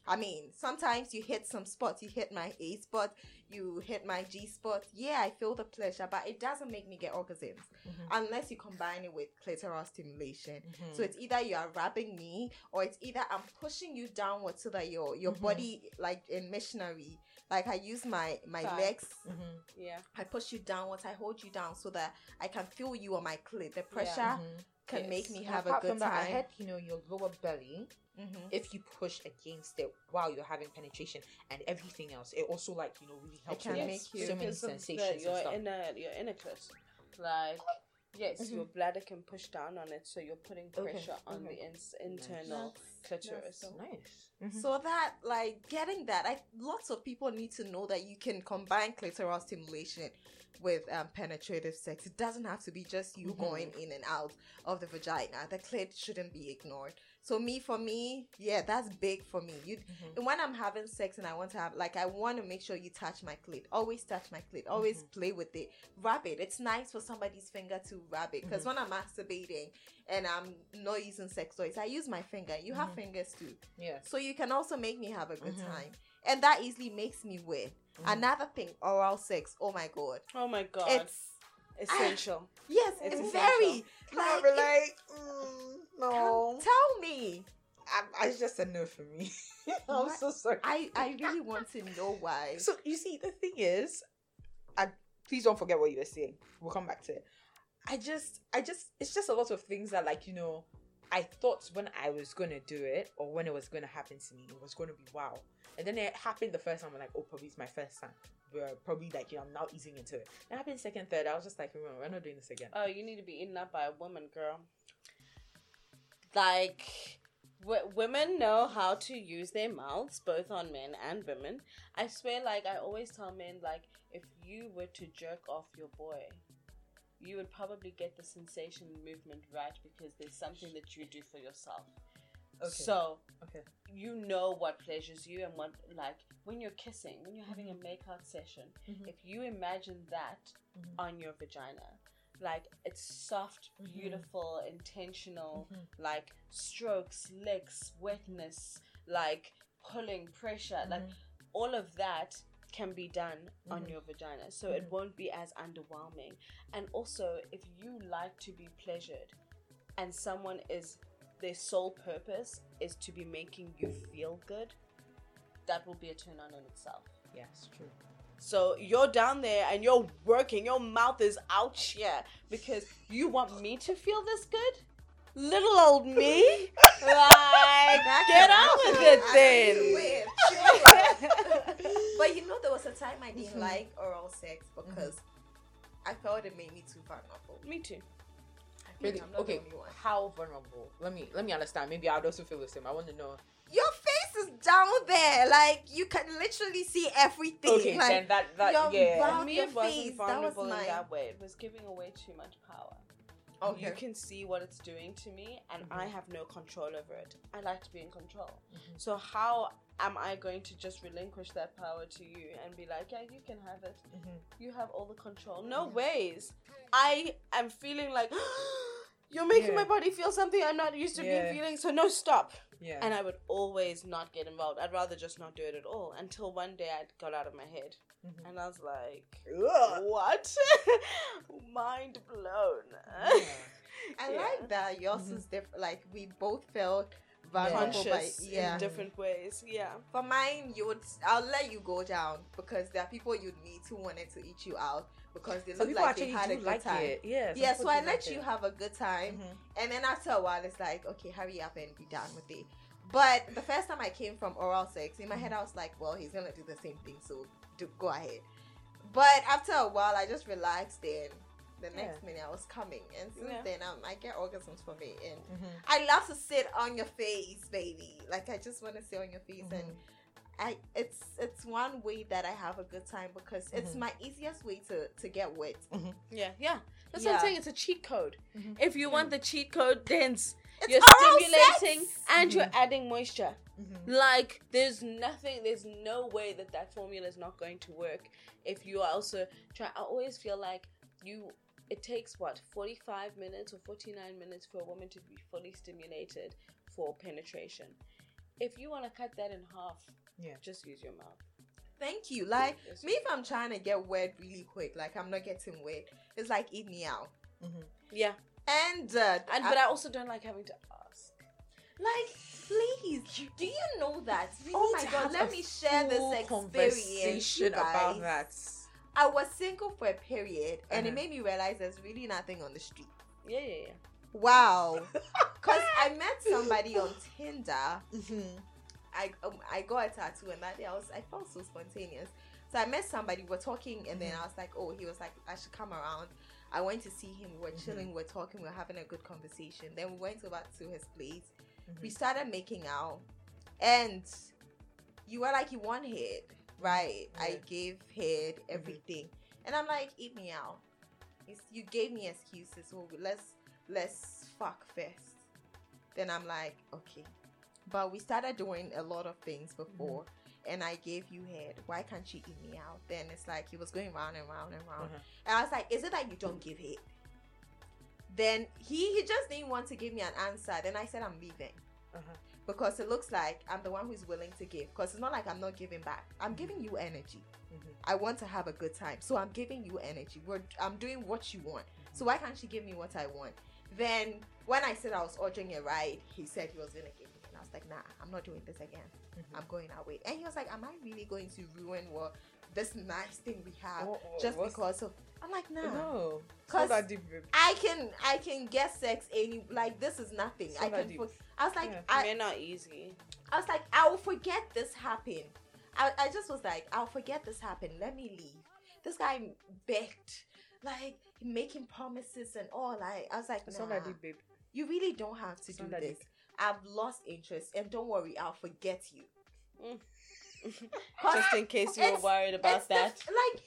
[SPEAKER 1] I mean, sometimes you hit some spots, you hit my A spot, you hit my G spot. Yeah, I feel the pleasure, but it doesn't make me get orgasms
[SPEAKER 3] Mhm.
[SPEAKER 1] unless you combine it with clitoral stimulation.
[SPEAKER 3] Mhm.
[SPEAKER 1] So it's either you are rubbing me or it's either I'm pushing you downward so that your your
[SPEAKER 3] Mhm.
[SPEAKER 1] body like in missionary, like I use my my legs,
[SPEAKER 3] Mhm.
[SPEAKER 2] Yeah.
[SPEAKER 1] I push you downwards, I hold you down so that I can feel you on my clit. The pressure
[SPEAKER 3] Mhm.
[SPEAKER 1] can
[SPEAKER 2] Yes.
[SPEAKER 1] make me
[SPEAKER 3] And
[SPEAKER 1] have a
[SPEAKER 3] apart
[SPEAKER 1] good
[SPEAKER 3] from that, I heard you know your lower belly.
[SPEAKER 1] Mhm.
[SPEAKER 3] If you push against it while you're having penetration and everything else, it also like you know really helps
[SPEAKER 1] can
[SPEAKER 3] with
[SPEAKER 1] make you-
[SPEAKER 3] so many
[SPEAKER 2] because the-
[SPEAKER 3] sensations
[SPEAKER 2] your
[SPEAKER 3] and stuff.
[SPEAKER 2] inner your inner clit. Like yes,
[SPEAKER 1] Mhm.
[SPEAKER 2] your bladder can push down on it, so you're putting
[SPEAKER 3] Okay,
[SPEAKER 2] pressure on
[SPEAKER 3] okay.
[SPEAKER 2] the ins- internal
[SPEAKER 1] That's-
[SPEAKER 2] clitoris.
[SPEAKER 1] that's so-
[SPEAKER 3] nice. Mhm.
[SPEAKER 1] So that like getting that, I lots of people need to know that you can combine clitoral stimulation with um, penetrative sex. It doesn't have to be just you
[SPEAKER 3] Mhm.
[SPEAKER 1] going in and out of the vagina. The clit shouldn't be ignored. So me, for me, yeah, that's big for me. You,
[SPEAKER 3] Mhm.
[SPEAKER 1] when I'm having sex and I want to have, like, I want to make sure you touch my clit. Always touch my clit. Always
[SPEAKER 3] Mhm.
[SPEAKER 1] play with it. Rub it. It's nice for somebody's finger to rub it. Because
[SPEAKER 3] Mhm.
[SPEAKER 1] when I'm masturbating and I'm not using sex toys, I use my finger. You have
[SPEAKER 3] Mhm.
[SPEAKER 1] fingers too.
[SPEAKER 3] Yeah.
[SPEAKER 1] So you can also make me have a good
[SPEAKER 3] Mhm.
[SPEAKER 1] time. And that easily makes me win.
[SPEAKER 3] Mhm.
[SPEAKER 1] Another thing, oral sex. Oh my god.
[SPEAKER 2] Oh my god,
[SPEAKER 1] It's
[SPEAKER 2] essential.
[SPEAKER 1] yes,
[SPEAKER 2] It's
[SPEAKER 1] it's,
[SPEAKER 2] essential.
[SPEAKER 1] very
[SPEAKER 3] Can't
[SPEAKER 1] like
[SPEAKER 3] relate. Mm, no.
[SPEAKER 1] come- tell me.
[SPEAKER 3] I, I, just a no for me. I'm
[SPEAKER 1] What?
[SPEAKER 3] so sorry.
[SPEAKER 1] I I really want to know why.
[SPEAKER 3] So you see, the thing is, I please don't forget what you were saying. We'll come back to it. I just, I just, it's just a lot of things that, like you know, I thought when I was gonna do it or when it was gonna happen to me, it was gonna be wow. And then it happened the first time. I'm like, oh, probably it's my first time. But probably like you know, I'm now easing into it. It happened second, third. I was just like, remember, we're not doing this again.
[SPEAKER 2] Oh, you need to be eaten up by a woman, girl. Like, w- women know how to use their mouths, both on men and women. I swear, like, I always tell men, like, if you were to jerk off your boy, you would probably get the sensation movement right because there's something that you do for yourself.
[SPEAKER 3] Okay.
[SPEAKER 2] So
[SPEAKER 3] Okay.
[SPEAKER 2] you know what pleasures you and what like when you're kissing, when you're having a makeout session,
[SPEAKER 3] Mhm.
[SPEAKER 2] if you imagine that
[SPEAKER 3] Mhm.
[SPEAKER 2] on your vagina, like it's soft,
[SPEAKER 3] Mhm.
[SPEAKER 2] beautiful, intentional,
[SPEAKER 3] Mhm.
[SPEAKER 2] like strokes, licks, wetness, like pulling pressure, like
[SPEAKER 3] Mhm.
[SPEAKER 2] all of that can be done on
[SPEAKER 3] Mhm.
[SPEAKER 2] your vagina so it won't be as underwhelming and also if you like to be pleasured and someone is their sole purpose is to be making you feel good that will be a turn on in itself
[SPEAKER 3] Yes, true.
[SPEAKER 2] So you're down there and you're working your mouth is out here because you want me to feel this good little old me like get on with it then
[SPEAKER 1] actually but you know, there was a time I didn't
[SPEAKER 3] Mhm.
[SPEAKER 1] like oral sex because I felt it made me too vulnerable.
[SPEAKER 2] me too
[SPEAKER 3] Really?
[SPEAKER 1] I'm not
[SPEAKER 3] Okay.
[SPEAKER 1] the only one.
[SPEAKER 3] How vulnerable? Let me let me understand. Maybe I'd also feel the same. I want to know.
[SPEAKER 1] Your face is down there, like you can literally see everything.
[SPEAKER 3] Okay,
[SPEAKER 1] like,
[SPEAKER 3] then that that
[SPEAKER 1] your
[SPEAKER 3] yeah.
[SPEAKER 1] brow-
[SPEAKER 2] For me,
[SPEAKER 1] your
[SPEAKER 2] it wasn't
[SPEAKER 1] face, that was
[SPEAKER 2] vulnerable in that way. It was giving away too much power.
[SPEAKER 1] okay.
[SPEAKER 2] You can see what it's doing to me, and I have no control over it. I like to be in control.
[SPEAKER 3] Mhm.
[SPEAKER 2] So how am I going to just relinquish that power to you and be like, yeah, you can have it.
[SPEAKER 3] Mhm.
[SPEAKER 2] You have all the control. No
[SPEAKER 1] Mhm.
[SPEAKER 2] ways. I am feeling like you're making
[SPEAKER 3] Yeah.
[SPEAKER 2] my body feel something I'm not used to
[SPEAKER 3] Yeah.
[SPEAKER 2] being feeling. So no, stop.
[SPEAKER 3] Yeah.
[SPEAKER 2] And I would always not get involved. I'd rather just not do it at all until one day I got out of my head.
[SPEAKER 3] Mhm.
[SPEAKER 2] And I was like,
[SPEAKER 3] Ugh.
[SPEAKER 2] what? Mind blown.
[SPEAKER 3] Yeah.
[SPEAKER 1] I
[SPEAKER 2] Yeah.
[SPEAKER 1] like that yours
[SPEAKER 3] Mhm.
[SPEAKER 1] is different. Like we both felt vulnerable,
[SPEAKER 2] Conscious
[SPEAKER 1] but yeah.
[SPEAKER 2] in different ways. Yeah.
[SPEAKER 1] For mine, you would. I'll let you go down because there are people you'd meet who wanted to eat you out because they look like they had a good
[SPEAKER 3] like
[SPEAKER 1] time.
[SPEAKER 3] it. Yeah.
[SPEAKER 1] Yeah, so I let
[SPEAKER 3] like
[SPEAKER 1] you
[SPEAKER 3] it.
[SPEAKER 1] have a good time,
[SPEAKER 3] Mhm.
[SPEAKER 1] and then after a while, it's like, okay, hurry up and be done with it. But the first time I came from oral sex, in my head, I was like, well, he's gonna do the same thing, so do, go ahead. But after a while, I just relaxed, and the next minute I was coming, and since
[SPEAKER 2] Yeah.
[SPEAKER 1] then, um, I get orgasms from it, and
[SPEAKER 3] Mhm.
[SPEAKER 1] I love to sit on your face, baby. Like I just want to sit on your face, and
[SPEAKER 3] Mhm.
[SPEAKER 1] I it's it's one way that I have a good time because it's
[SPEAKER 3] Mhm.
[SPEAKER 1] my easiest way to to get wet.
[SPEAKER 2] Yeah. Yeah. That's what I'm saying. It's a cheat code.
[SPEAKER 3] Mhm.
[SPEAKER 2] If you want the cheat code, then
[SPEAKER 1] It's
[SPEAKER 2] you're stimulating
[SPEAKER 1] sex!
[SPEAKER 2] and you're
[SPEAKER 3] Mhm.
[SPEAKER 2] adding moisture.
[SPEAKER 3] Mhm.
[SPEAKER 2] Like, there's nothing, there's no way that that formula is not going to work if you are also try. I always feel like you, it takes what, 45 minutes or 49 minutes for a woman to be fully stimulated for penetration. If you want to cut that in half,
[SPEAKER 3] Yeah.
[SPEAKER 2] just use your mouth.
[SPEAKER 1] Thank you. Like
[SPEAKER 2] Yes.
[SPEAKER 1] me, if I'm trying to get wet really quick, like I'm not getting wet, it's like eat me out.
[SPEAKER 3] Mhm.
[SPEAKER 2] Yeah.
[SPEAKER 1] And uh,
[SPEAKER 2] And, but I also don't like having to ask.
[SPEAKER 1] like, please, do you know that?
[SPEAKER 3] We
[SPEAKER 1] oh my god, let me share this
[SPEAKER 3] full
[SPEAKER 1] experience.
[SPEAKER 3] conversation about that.
[SPEAKER 1] I was single for a period, and it
[SPEAKER 3] Uh-huh.
[SPEAKER 1] made me realize there's really nothing on the street.
[SPEAKER 2] Yeah, yeah, yeah.
[SPEAKER 1] Wow. Because I met somebody on Tinder.
[SPEAKER 3] Mhm.
[SPEAKER 1] I um, I got a tattoo, and that day I was I felt so spontaneous. So I met somebody. we were talking, and then
[SPEAKER 3] Mhm.
[SPEAKER 1] I was like, oh, he was like, I should come around. I went to see him. We were
[SPEAKER 3] Mhm.
[SPEAKER 1] chilling. We were talking. We were having a good conversation. Then we went over to his place. We
[SPEAKER 3] Mhm.
[SPEAKER 1] started making out, and you were like, you want head, right? I gave head everything, and I'm like, eat me out. It's, you gave me excuses. So let's let's fuck first. Then I'm like, okay. But we started doing a lot of things before, and I gave you head. Why can't you eat me out? Then it's like he was going round and round and round.
[SPEAKER 3] Uh-huh.
[SPEAKER 1] And I was like, is it that you don't give head? Then he he just didn't want to give me an answer. Then I said I'm leaving
[SPEAKER 3] Uh-huh.
[SPEAKER 1] because it looks like I'm the one who's willing to give. Because it's not like I'm not giving back. I'm giving you energy.
[SPEAKER 3] Mhm.
[SPEAKER 1] I want to have a good time, so I'm giving you energy. We're, I'm doing what you want. So why can't you give me what I want? Then when I said I was ordering a ride, he said he was gonna give me, and I was like, Nah, I'm not doing this again.
[SPEAKER 3] Mhm.
[SPEAKER 1] I'm going away. And he was like, Am I really going to ruin what this nice thing we have
[SPEAKER 3] What- what-
[SPEAKER 1] just
[SPEAKER 3] what's-
[SPEAKER 1] because of? I'm like, Nah.
[SPEAKER 3] No. It's
[SPEAKER 1] 'Cause
[SPEAKER 3] not deep.
[SPEAKER 1] I can I can get sex any like this is nothing.
[SPEAKER 3] It's
[SPEAKER 1] I can.
[SPEAKER 3] deep.
[SPEAKER 1] For, I was like
[SPEAKER 3] Yeah.
[SPEAKER 1] I,
[SPEAKER 2] Men are easy.
[SPEAKER 1] I was like, I will forget this happened. I, I just was like, I'll forget this happened. Let me leave. This guy begged, like making promises and all. Like I was like, nah,
[SPEAKER 3] not that deep, babe.
[SPEAKER 1] you really don't have to
[SPEAKER 3] It's
[SPEAKER 1] do this.
[SPEAKER 3] deep.
[SPEAKER 1] I've lost interest, and don't worry, I'll forget you. Mm.
[SPEAKER 2] Just in case you were worried about
[SPEAKER 1] the-
[SPEAKER 2] that.
[SPEAKER 1] like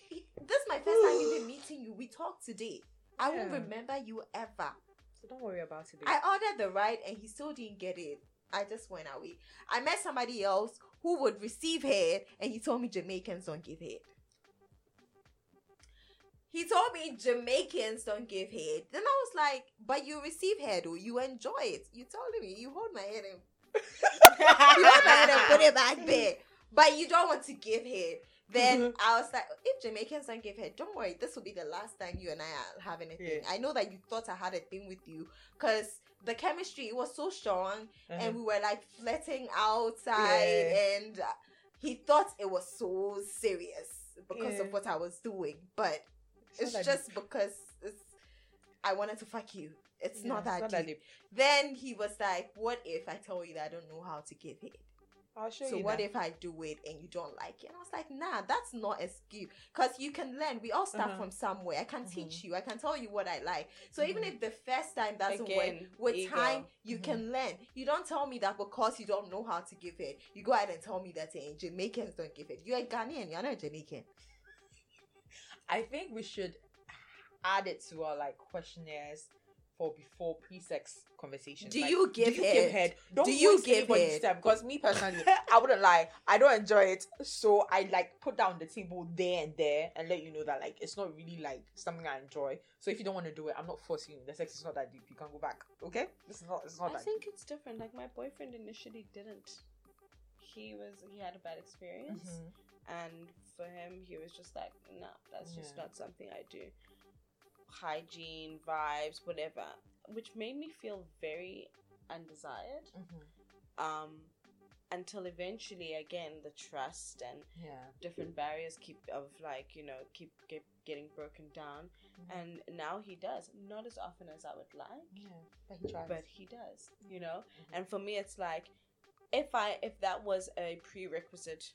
[SPEAKER 1] this is my first time even meeting you. We talked today. I won't remember you ever.
[SPEAKER 3] So don't worry about it, babe.
[SPEAKER 1] I ordered the ride, and he still didn't get it. I just went away. I met somebody else who would receive head, and he told me Jamaicans don't give head. He told me Jamaicans don't give head. Then I was like, but you receive head or you enjoy it. You told me you hold my head and you hold my head and put it back there. But you don't want to give head. Then
[SPEAKER 3] Mhm.
[SPEAKER 1] I was like, if Jamaicans don't give head, don't worry. This will be the last time you and I are having a thing.
[SPEAKER 3] Yeah.
[SPEAKER 1] I know that you thought I had a thing with you because the chemistry it was so strong and
[SPEAKER 3] Uh-huh.
[SPEAKER 1] we were like flirting outside
[SPEAKER 3] Yeah.
[SPEAKER 1] and he thought it was so serious because
[SPEAKER 3] Yeah.
[SPEAKER 1] of what I was doing. But it's
[SPEAKER 3] not that
[SPEAKER 1] just because it's, I wanted to fuck you. It's
[SPEAKER 3] Yeah,
[SPEAKER 1] not that
[SPEAKER 3] it's
[SPEAKER 1] deep.
[SPEAKER 3] deep.
[SPEAKER 1] Then he was like, "What if I tell you that I don't know how to give it?
[SPEAKER 3] I'll show
[SPEAKER 1] So
[SPEAKER 3] you.
[SPEAKER 1] what
[SPEAKER 3] that.
[SPEAKER 1] if I do it and you don't like it?" And I was like, "Nah, that's not excuse. Cause you can learn. We all start
[SPEAKER 3] Uh-huh.
[SPEAKER 1] from somewhere. I can
[SPEAKER 3] Mhm.
[SPEAKER 1] teach you. I can tell you what I like. So even
[SPEAKER 3] Mhm.
[SPEAKER 1] if the first time doesn't
[SPEAKER 2] Again,
[SPEAKER 1] work, with
[SPEAKER 2] ego.
[SPEAKER 1] time you
[SPEAKER 3] Mhm.
[SPEAKER 1] can learn. You don't tell me that because you don't know how to give it. You go ahead and tell me that Jamaicans don't give it. You're a Ghanaian. You're not a Jamaican.
[SPEAKER 3] I think we should add it to our like questionnaires for before pre-sex conversations.
[SPEAKER 1] Do
[SPEAKER 3] Like,
[SPEAKER 1] you give
[SPEAKER 3] do you
[SPEAKER 1] head?
[SPEAKER 3] give head? Don't
[SPEAKER 1] Do you give
[SPEAKER 3] anybody's
[SPEAKER 1] head?
[SPEAKER 3] because me personally, I wouldn't lie. I don't enjoy it, so I like put down the table there and there and let you know that like it's not really like something I enjoy. So if you don't want to do it, I'm not forcing you. The sex is not that deep. You can go back. Okay, this is not. It's not
[SPEAKER 2] I
[SPEAKER 3] that.
[SPEAKER 2] think it's different. Like my boyfriend initially didn't. He was he had a bad experience,
[SPEAKER 3] deep.
[SPEAKER 2] and for him he was just like, no, that's just not something I do. Hygiene, vibes, whatever, which made me feel very undesired.
[SPEAKER 3] Mhm.
[SPEAKER 2] Um, until eventually, again, the trust and
[SPEAKER 3] Yeah.
[SPEAKER 2] different barriers keep of like you know keep get, getting broken down,
[SPEAKER 3] Mhm.
[SPEAKER 2] and now he does not as often as I would like
[SPEAKER 3] Yeah. But he tries.
[SPEAKER 2] but he does you know
[SPEAKER 3] Mhm.
[SPEAKER 2] and for me it's like if i if that was a prerequisite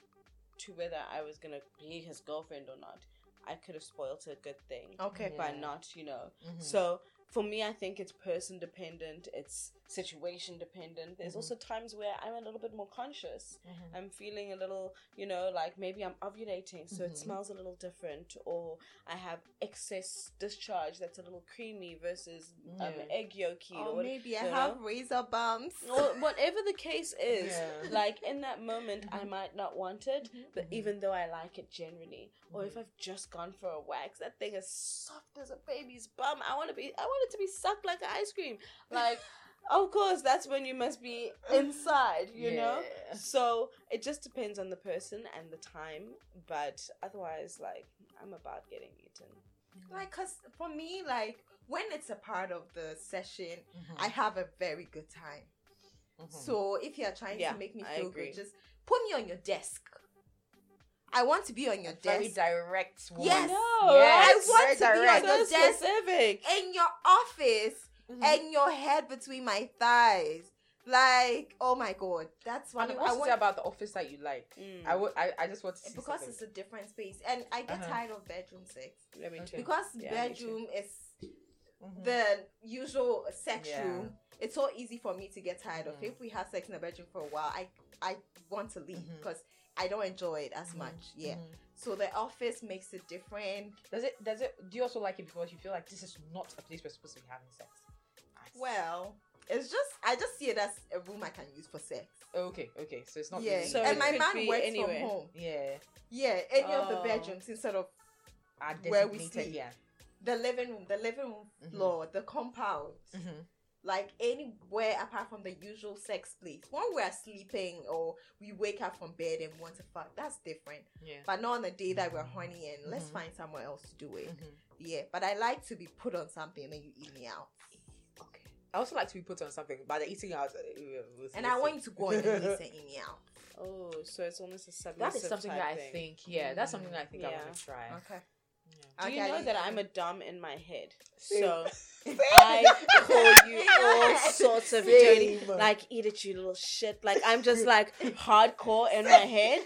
[SPEAKER 2] to whether i was gonna be his girlfriend or not i could have spoiled a good thing
[SPEAKER 1] Okay.
[SPEAKER 2] by
[SPEAKER 3] Yeah.
[SPEAKER 2] not you know
[SPEAKER 3] Mhm.
[SPEAKER 2] so for me i think it's person dependent it's situation dependent there's
[SPEAKER 3] Mhm.
[SPEAKER 2] also times where i'm a little bit more conscious
[SPEAKER 3] Mhm.
[SPEAKER 2] I'm feeling a little, you know, like maybe I'm ovulating, so
[SPEAKER 3] Mhm.
[SPEAKER 2] it smells a little different, or I have excess discharge that's a little creamy versus um, egg yolky,
[SPEAKER 1] Or
[SPEAKER 2] or, what-
[SPEAKER 1] maybe I have
[SPEAKER 2] know?
[SPEAKER 1] razor bumps.
[SPEAKER 2] or whatever the case is.
[SPEAKER 3] Yeah.
[SPEAKER 2] Like in that moment, I
[SPEAKER 3] Mhm.
[SPEAKER 2] might not want it,
[SPEAKER 1] Mhm.
[SPEAKER 2] but
[SPEAKER 3] Mhm.
[SPEAKER 2] even though I like it generally, or if. I've just gone for a wax, that thing is soft as a baby's bum. I want to be, I want it to be sucked like ice cream. Like, of course, that's when you must be inside, you know. So it just depends on the person and the time, but otherwise, like I'm about getting eaten.
[SPEAKER 1] Like, cause for me, like when it's a part of the session,
[SPEAKER 3] Mhm.
[SPEAKER 1] I have a very good time.
[SPEAKER 3] Mhm.
[SPEAKER 1] So if you're trying
[SPEAKER 2] Yeah,
[SPEAKER 1] to make me feel
[SPEAKER 2] agree.
[SPEAKER 1] good, just put me on your desk. I want to be on your
[SPEAKER 3] very
[SPEAKER 1] desk.
[SPEAKER 3] direct. Woman.
[SPEAKER 1] Yes.
[SPEAKER 2] No,
[SPEAKER 3] Yes,
[SPEAKER 1] I want
[SPEAKER 3] very
[SPEAKER 1] to be on
[SPEAKER 3] direct.
[SPEAKER 1] your
[SPEAKER 2] so
[SPEAKER 1] desk
[SPEAKER 2] specific.
[SPEAKER 1] in your office
[SPEAKER 3] Mhm.
[SPEAKER 1] and your head between my thighs. Like, oh my god, that's
[SPEAKER 3] I
[SPEAKER 1] one.
[SPEAKER 3] mean,
[SPEAKER 1] of,
[SPEAKER 3] what's
[SPEAKER 1] I want
[SPEAKER 3] about the office that you like?
[SPEAKER 2] Mm.
[SPEAKER 3] I would. I, I just want to see
[SPEAKER 1] because
[SPEAKER 3] something.
[SPEAKER 1] it's a different space, and I get
[SPEAKER 3] Uh-huh.
[SPEAKER 1] tired of bedroom sex
[SPEAKER 2] Let me
[SPEAKER 3] Okay.
[SPEAKER 2] too.
[SPEAKER 1] because
[SPEAKER 2] Yeah, me too.
[SPEAKER 1] bedroom is
[SPEAKER 3] Mhm.
[SPEAKER 1] the usual sex
[SPEAKER 3] Yeah.
[SPEAKER 1] room. It's so easy for me to get tired of.
[SPEAKER 3] Mhm.
[SPEAKER 1] If we have sex in the bedroom for a while, I I want to leave because I don't enjoy it as
[SPEAKER 3] Mhm.
[SPEAKER 1] much. Yeah.
[SPEAKER 3] Mhm.
[SPEAKER 1] So the office makes it different.
[SPEAKER 3] Does it? Does it? Do you also like it because you feel like this is not a place we're supposed to be having sex? I see.
[SPEAKER 1] Well, it's just I just see it as a room I can use for sex.
[SPEAKER 3] Okay. Okay. So it's not.
[SPEAKER 1] yeah.
[SPEAKER 3] Really,
[SPEAKER 2] So
[SPEAKER 1] and my
[SPEAKER 2] could
[SPEAKER 1] man works
[SPEAKER 2] anywhere.
[SPEAKER 1] from home.
[SPEAKER 3] Yeah.
[SPEAKER 1] Yeah, any of the
[SPEAKER 2] Oh.
[SPEAKER 1] bedrooms instead of Where we
[SPEAKER 3] designated,
[SPEAKER 1] sleep.
[SPEAKER 3] Yeah.
[SPEAKER 1] the living room, the living room
[SPEAKER 3] Mhm.
[SPEAKER 1] floor, the compound.
[SPEAKER 3] Mm-hmm.
[SPEAKER 1] like anywhere apart from the usual sex place. When we're sleeping or we wake up from bed and want to fuck, that's different.
[SPEAKER 3] Yeah.
[SPEAKER 1] But not on the day that we're horny and let's
[SPEAKER 3] Mhm.
[SPEAKER 1] find somewhere else to do it.
[SPEAKER 3] Mhm.
[SPEAKER 1] Yeah, but I like to be put on something and then you eat me out.
[SPEAKER 3] Okay. I also like to be put on something, but the eating out. uh, we'll see,
[SPEAKER 1] And
[SPEAKER 3] we'll
[SPEAKER 1] I want you to go on your knees and eat me out.
[SPEAKER 2] Oh, so it's almost a submissive
[SPEAKER 3] That is something
[SPEAKER 2] type
[SPEAKER 3] that I
[SPEAKER 2] thing.
[SPEAKER 3] think. Yeah, that's something that I think I
[SPEAKER 2] Yeah.
[SPEAKER 3] want to try.
[SPEAKER 1] Okay.
[SPEAKER 3] Yeah.
[SPEAKER 2] Do you know that I'm a dumb in my head?
[SPEAKER 3] Same.
[SPEAKER 2] So
[SPEAKER 3] Same.
[SPEAKER 2] I call you all sorts of dirty, like eat it, you little shit. Like I'm just like hardcore in my head,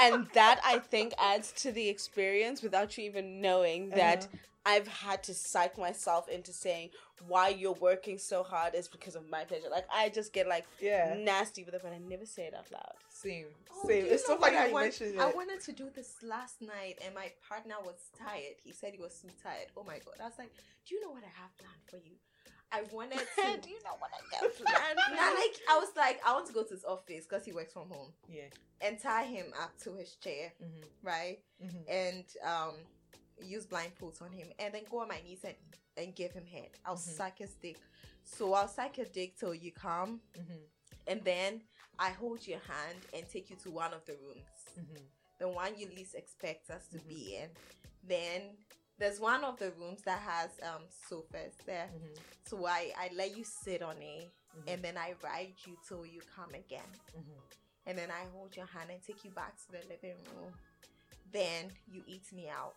[SPEAKER 2] and that I think adds to the experience without you even knowing that
[SPEAKER 3] Uh-huh.
[SPEAKER 2] I've had to psych myself into saying why you're working so hard is because of my pleasure. Like I just get like
[SPEAKER 3] Yeah.
[SPEAKER 2] nasty with it, but I never say it out loud.
[SPEAKER 3] Same.
[SPEAKER 1] Oh,
[SPEAKER 3] Same. It's so
[SPEAKER 1] know
[SPEAKER 3] funny
[SPEAKER 1] I
[SPEAKER 3] how you
[SPEAKER 1] want-
[SPEAKER 3] mentioned
[SPEAKER 1] I wanted to do this last night and my partner was tired. He said he was so tired. Oh my god. I was like, Do you know what I have planned for you? I wanted to.
[SPEAKER 2] Do you know what I got planned?
[SPEAKER 1] Nah, like I was like, I want to go to his office because he works from home
[SPEAKER 3] Yeah.
[SPEAKER 1] and tie him up to his chair,
[SPEAKER 3] Mm-hmm.
[SPEAKER 1] right?
[SPEAKER 3] Mm-hmm.
[SPEAKER 1] And um, use blindfolds on him, and then go on my knees and, and give him head. I'll
[SPEAKER 3] Mhm.
[SPEAKER 1] suck his dick. So I'll suck your dick till you come,
[SPEAKER 3] Mm-hmm.
[SPEAKER 1] and then I hold your hand and take you to one of the rooms,
[SPEAKER 3] Mm-hmm.
[SPEAKER 1] the one you least expect us to
[SPEAKER 3] Mhm.
[SPEAKER 1] be in. Then there's one of the rooms that has um sofas there.
[SPEAKER 3] Mm-hmm.
[SPEAKER 1] So I, I let you sit on it
[SPEAKER 3] Mhm.
[SPEAKER 1] and then I ride you till you come again.
[SPEAKER 3] Mm-hmm.
[SPEAKER 1] And then I hold your hand and take you back to the living room. Then you eat me out.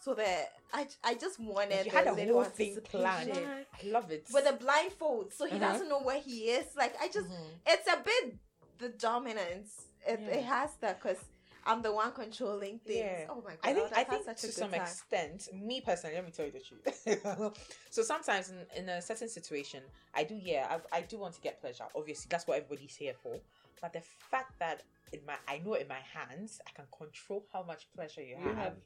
[SPEAKER 3] Mm-hmm.
[SPEAKER 1] So that I, I just wanted
[SPEAKER 3] you had a
[SPEAKER 1] little
[SPEAKER 3] whole thing planned. I love it.
[SPEAKER 1] With a blindfold, so he
[SPEAKER 3] Uh-huh.
[SPEAKER 1] doesn't know where he is. Like I just,
[SPEAKER 3] Mhm.
[SPEAKER 1] it's a bit the dominance. It,
[SPEAKER 3] Yeah.
[SPEAKER 1] it has that because I'm the one controlling things.
[SPEAKER 3] Yeah.
[SPEAKER 1] Oh my god!
[SPEAKER 3] I think
[SPEAKER 1] would
[SPEAKER 3] I think
[SPEAKER 1] such
[SPEAKER 3] to some
[SPEAKER 1] time.
[SPEAKER 3] extent, me personally, let me tell you the truth. so sometimes in, in a certain situation, I do yeah, I, I do want to get pleasure. Obviously, that's what everybody's here for. But the fact that in my I know in my hands, I can control how much pleasure you,
[SPEAKER 2] You
[SPEAKER 3] have.
[SPEAKER 2] have-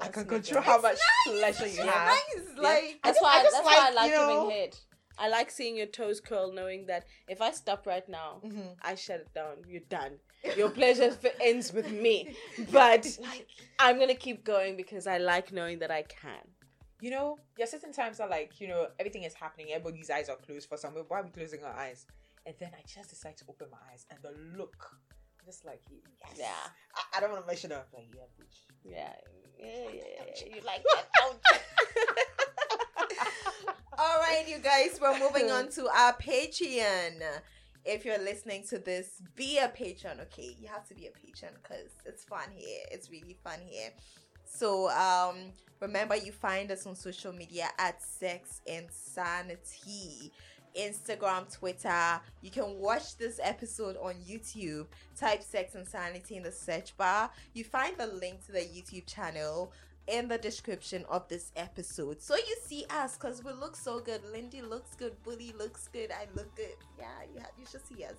[SPEAKER 3] I can control how much pleasure you have.
[SPEAKER 1] nice. Like
[SPEAKER 2] That's
[SPEAKER 3] just-
[SPEAKER 2] why.
[SPEAKER 3] I just
[SPEAKER 2] that's why I
[SPEAKER 3] like,
[SPEAKER 2] like
[SPEAKER 3] you know-
[SPEAKER 2] giving head. I like seeing your toes curl, knowing that if I stop right now,
[SPEAKER 3] Mhm.
[SPEAKER 2] I shut it down. You're done. Your pleasure f- ends with me. But
[SPEAKER 3] Like
[SPEAKER 2] I'm gonna keep going because I like knowing that I can.
[SPEAKER 3] you know, there are certain times that like you know everything is happening, everybody's eyes are closed for some. Why are we closing our eyes? And then I just decide to open my eyes, and the look, just like yes.
[SPEAKER 2] Yeah.
[SPEAKER 3] I, I don't want to mention it. Like yeah, bitch.
[SPEAKER 2] Yeah, yeah, yeah. yeah. You like that, don't you?
[SPEAKER 1] All right, you guys, we're moving on to our Patreon. If you're listening to this, be a patron, okay? You have to be a patron because it's fun here. It's really fun here. So, um, remember you find us on social media at Sex and Sanity. Instagram, Twitter. You can watch this episode on YouTube. Type Sex and Sanity in the search bar. You find the link to the YouTube channel in the description of this episode. So you see us because we look so good. Lindy looks good. Bully looks good. I look good. Yeah, you, have, you should see us.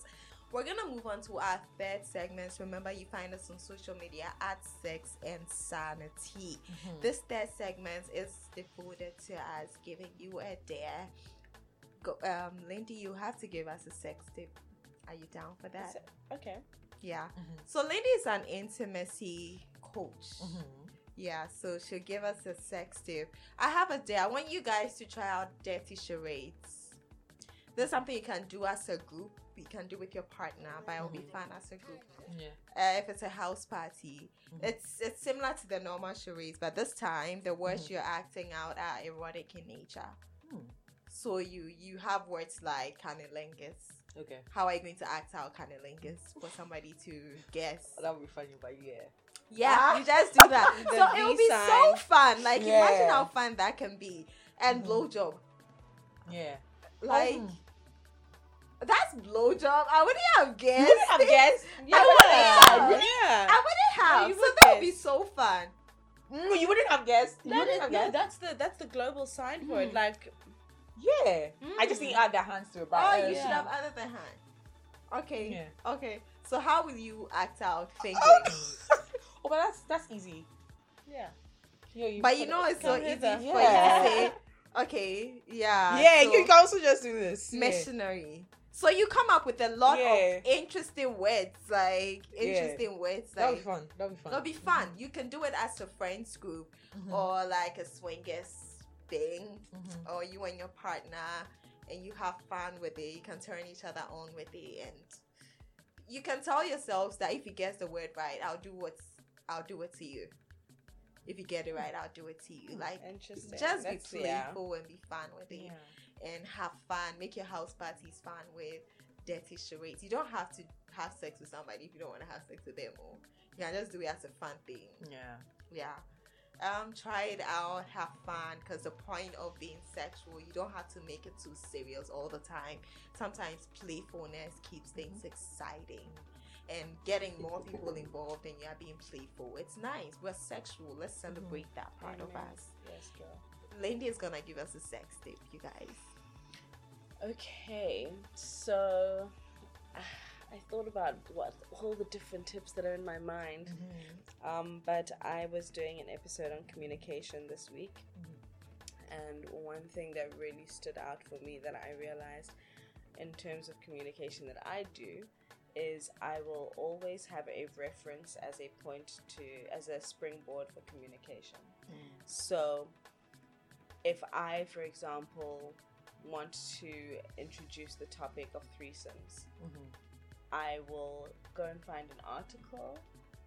[SPEAKER 1] We're gonna move on to our third segment. Remember, you find us on social media at Sex and Sanity. Mm-hmm. This third segment is devoted to us giving you a dare. Go, um, Lindy, you have to give us a sex tip. Are you down for that?
[SPEAKER 2] Okay.
[SPEAKER 1] Yeah.
[SPEAKER 3] Mhm.
[SPEAKER 1] So Lindy is an intimacy coach. Yeah, so she'll give us a sex tip. I have a day. I want you guys to try out dirty charades. This is something you can do as a group. You can do with your partner, but it'll be
[SPEAKER 3] Mhm.
[SPEAKER 1] fun as a group.
[SPEAKER 3] Yeah.
[SPEAKER 1] Uh, if it's a house party,
[SPEAKER 3] Mhm.
[SPEAKER 1] it's it's similar to the normal charades, but this time the words
[SPEAKER 3] Mhm.
[SPEAKER 1] you're acting out are erotic in nature.
[SPEAKER 3] Hmm.
[SPEAKER 1] So you you have words like cunnilingus.
[SPEAKER 3] Okay.
[SPEAKER 1] How are you going to act out cunnilingus for somebody to guess?
[SPEAKER 3] That would be funny, but yeah.
[SPEAKER 1] Yeah,
[SPEAKER 3] Ah.
[SPEAKER 1] you just do that. So it will be so fun. Like imagine how fun that can be. And
[SPEAKER 3] Mhm.
[SPEAKER 1] blowjob.
[SPEAKER 3] Yeah.
[SPEAKER 1] Like
[SPEAKER 3] Mm.
[SPEAKER 1] that's blowjob. I wouldn't have guessed.
[SPEAKER 3] You wouldn't have guessed.
[SPEAKER 2] Yeah.
[SPEAKER 1] I wouldn't have.
[SPEAKER 2] yeah.
[SPEAKER 1] I wouldn't have.
[SPEAKER 2] you
[SPEAKER 1] so
[SPEAKER 2] would
[SPEAKER 1] that would be so fun.
[SPEAKER 3] Mm, you wouldn't have guessed. You
[SPEAKER 2] That
[SPEAKER 3] wouldn't
[SPEAKER 2] is,
[SPEAKER 3] have
[SPEAKER 2] no, that's the that's the global sign for it.
[SPEAKER 3] Mm.
[SPEAKER 2] Like
[SPEAKER 3] Yeah. I just
[SPEAKER 1] Mm.
[SPEAKER 3] didn't add their hands to it. But
[SPEAKER 1] Oh,
[SPEAKER 3] uh,
[SPEAKER 1] you
[SPEAKER 2] yeah.
[SPEAKER 1] should have added the hand. Okay.
[SPEAKER 3] Yeah.
[SPEAKER 1] Okay. So how will you act out fingering?
[SPEAKER 3] oh, but that's that's easy.
[SPEAKER 2] yeah.
[SPEAKER 3] Yeah, you
[SPEAKER 1] but you know it's so easy
[SPEAKER 2] hither.
[SPEAKER 1] for you to say, okay, yeah.
[SPEAKER 3] yeah,
[SPEAKER 1] so-
[SPEAKER 3] you can also just do this. Yeah.
[SPEAKER 1] missionary. So you come up with a lot
[SPEAKER 3] Yeah.
[SPEAKER 1] of interesting words, like interesting words,
[SPEAKER 3] That'll be fun. That'll be fun.
[SPEAKER 1] it'll be fun. You can do it as a friends group
[SPEAKER 3] Mhm.
[SPEAKER 1] or like a swingers thing,
[SPEAKER 3] Mhm.
[SPEAKER 1] or you and your partner, and you have fun with it. You can turn each other on with it, and you can tell yourselves that if you guess the word right, I'll do what's I'll do it to you. If you get it right, I'll do it to you. Like
[SPEAKER 2] Interesting.
[SPEAKER 1] just be
[SPEAKER 2] That's- yeah.
[SPEAKER 1] playful and be fun with it
[SPEAKER 3] Yeah.
[SPEAKER 1] and have fun. Make your house parties fun with dirty charades. You don't have to have sex with somebody if you don't want to have sex with them. Or you can just do it as a fun thing.
[SPEAKER 3] Yeah.
[SPEAKER 1] Yeah. Um, try it out, have fun. Because the point of being sexual, you don't have to make it too serious all the time. Sometimes playfulness keeps things exciting. And getting more people involved and you are being playful. It's nice. We're sexual. Let's celebrate that part of us.
[SPEAKER 2] Yes, girl.
[SPEAKER 1] Lindy is gonna give us a sex tip, you guys.
[SPEAKER 2] Okay, so I thought about what all the different tips that are in my mind.
[SPEAKER 3] Mm-hmm.
[SPEAKER 2] Um, but I was doing an episode on communication this week, and one thing that really stood out for me that I realized in terms of communication that I do is I will always have a reference as a point to as a springboard for communication. So if I, for example, want to introduce the topic of threesomes, I will go and find an article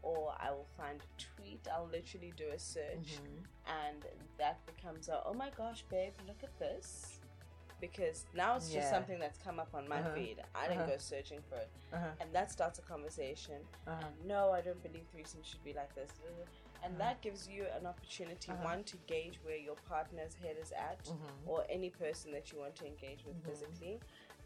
[SPEAKER 2] or I will find a tweet. I'll literally do a search and that becomes a oh my gosh, babe, look at this. Because now it's just something that's come up on my
[SPEAKER 3] Uh-huh.
[SPEAKER 2] feed. I didn't
[SPEAKER 3] Uh-huh.
[SPEAKER 2] go searching for it.
[SPEAKER 3] Uh-huh.
[SPEAKER 2] And that starts a conversation.
[SPEAKER 3] Uh-huh.
[SPEAKER 2] And no, I don't believe threesome should be like this. And
[SPEAKER 3] Uh-huh.
[SPEAKER 2] that gives you an opportunity,
[SPEAKER 3] Uh-huh.
[SPEAKER 2] one, to gauge where your partner's head is at
[SPEAKER 3] Mhm.
[SPEAKER 2] or any person that you want to engage with
[SPEAKER 3] Mm-hmm.
[SPEAKER 2] physically,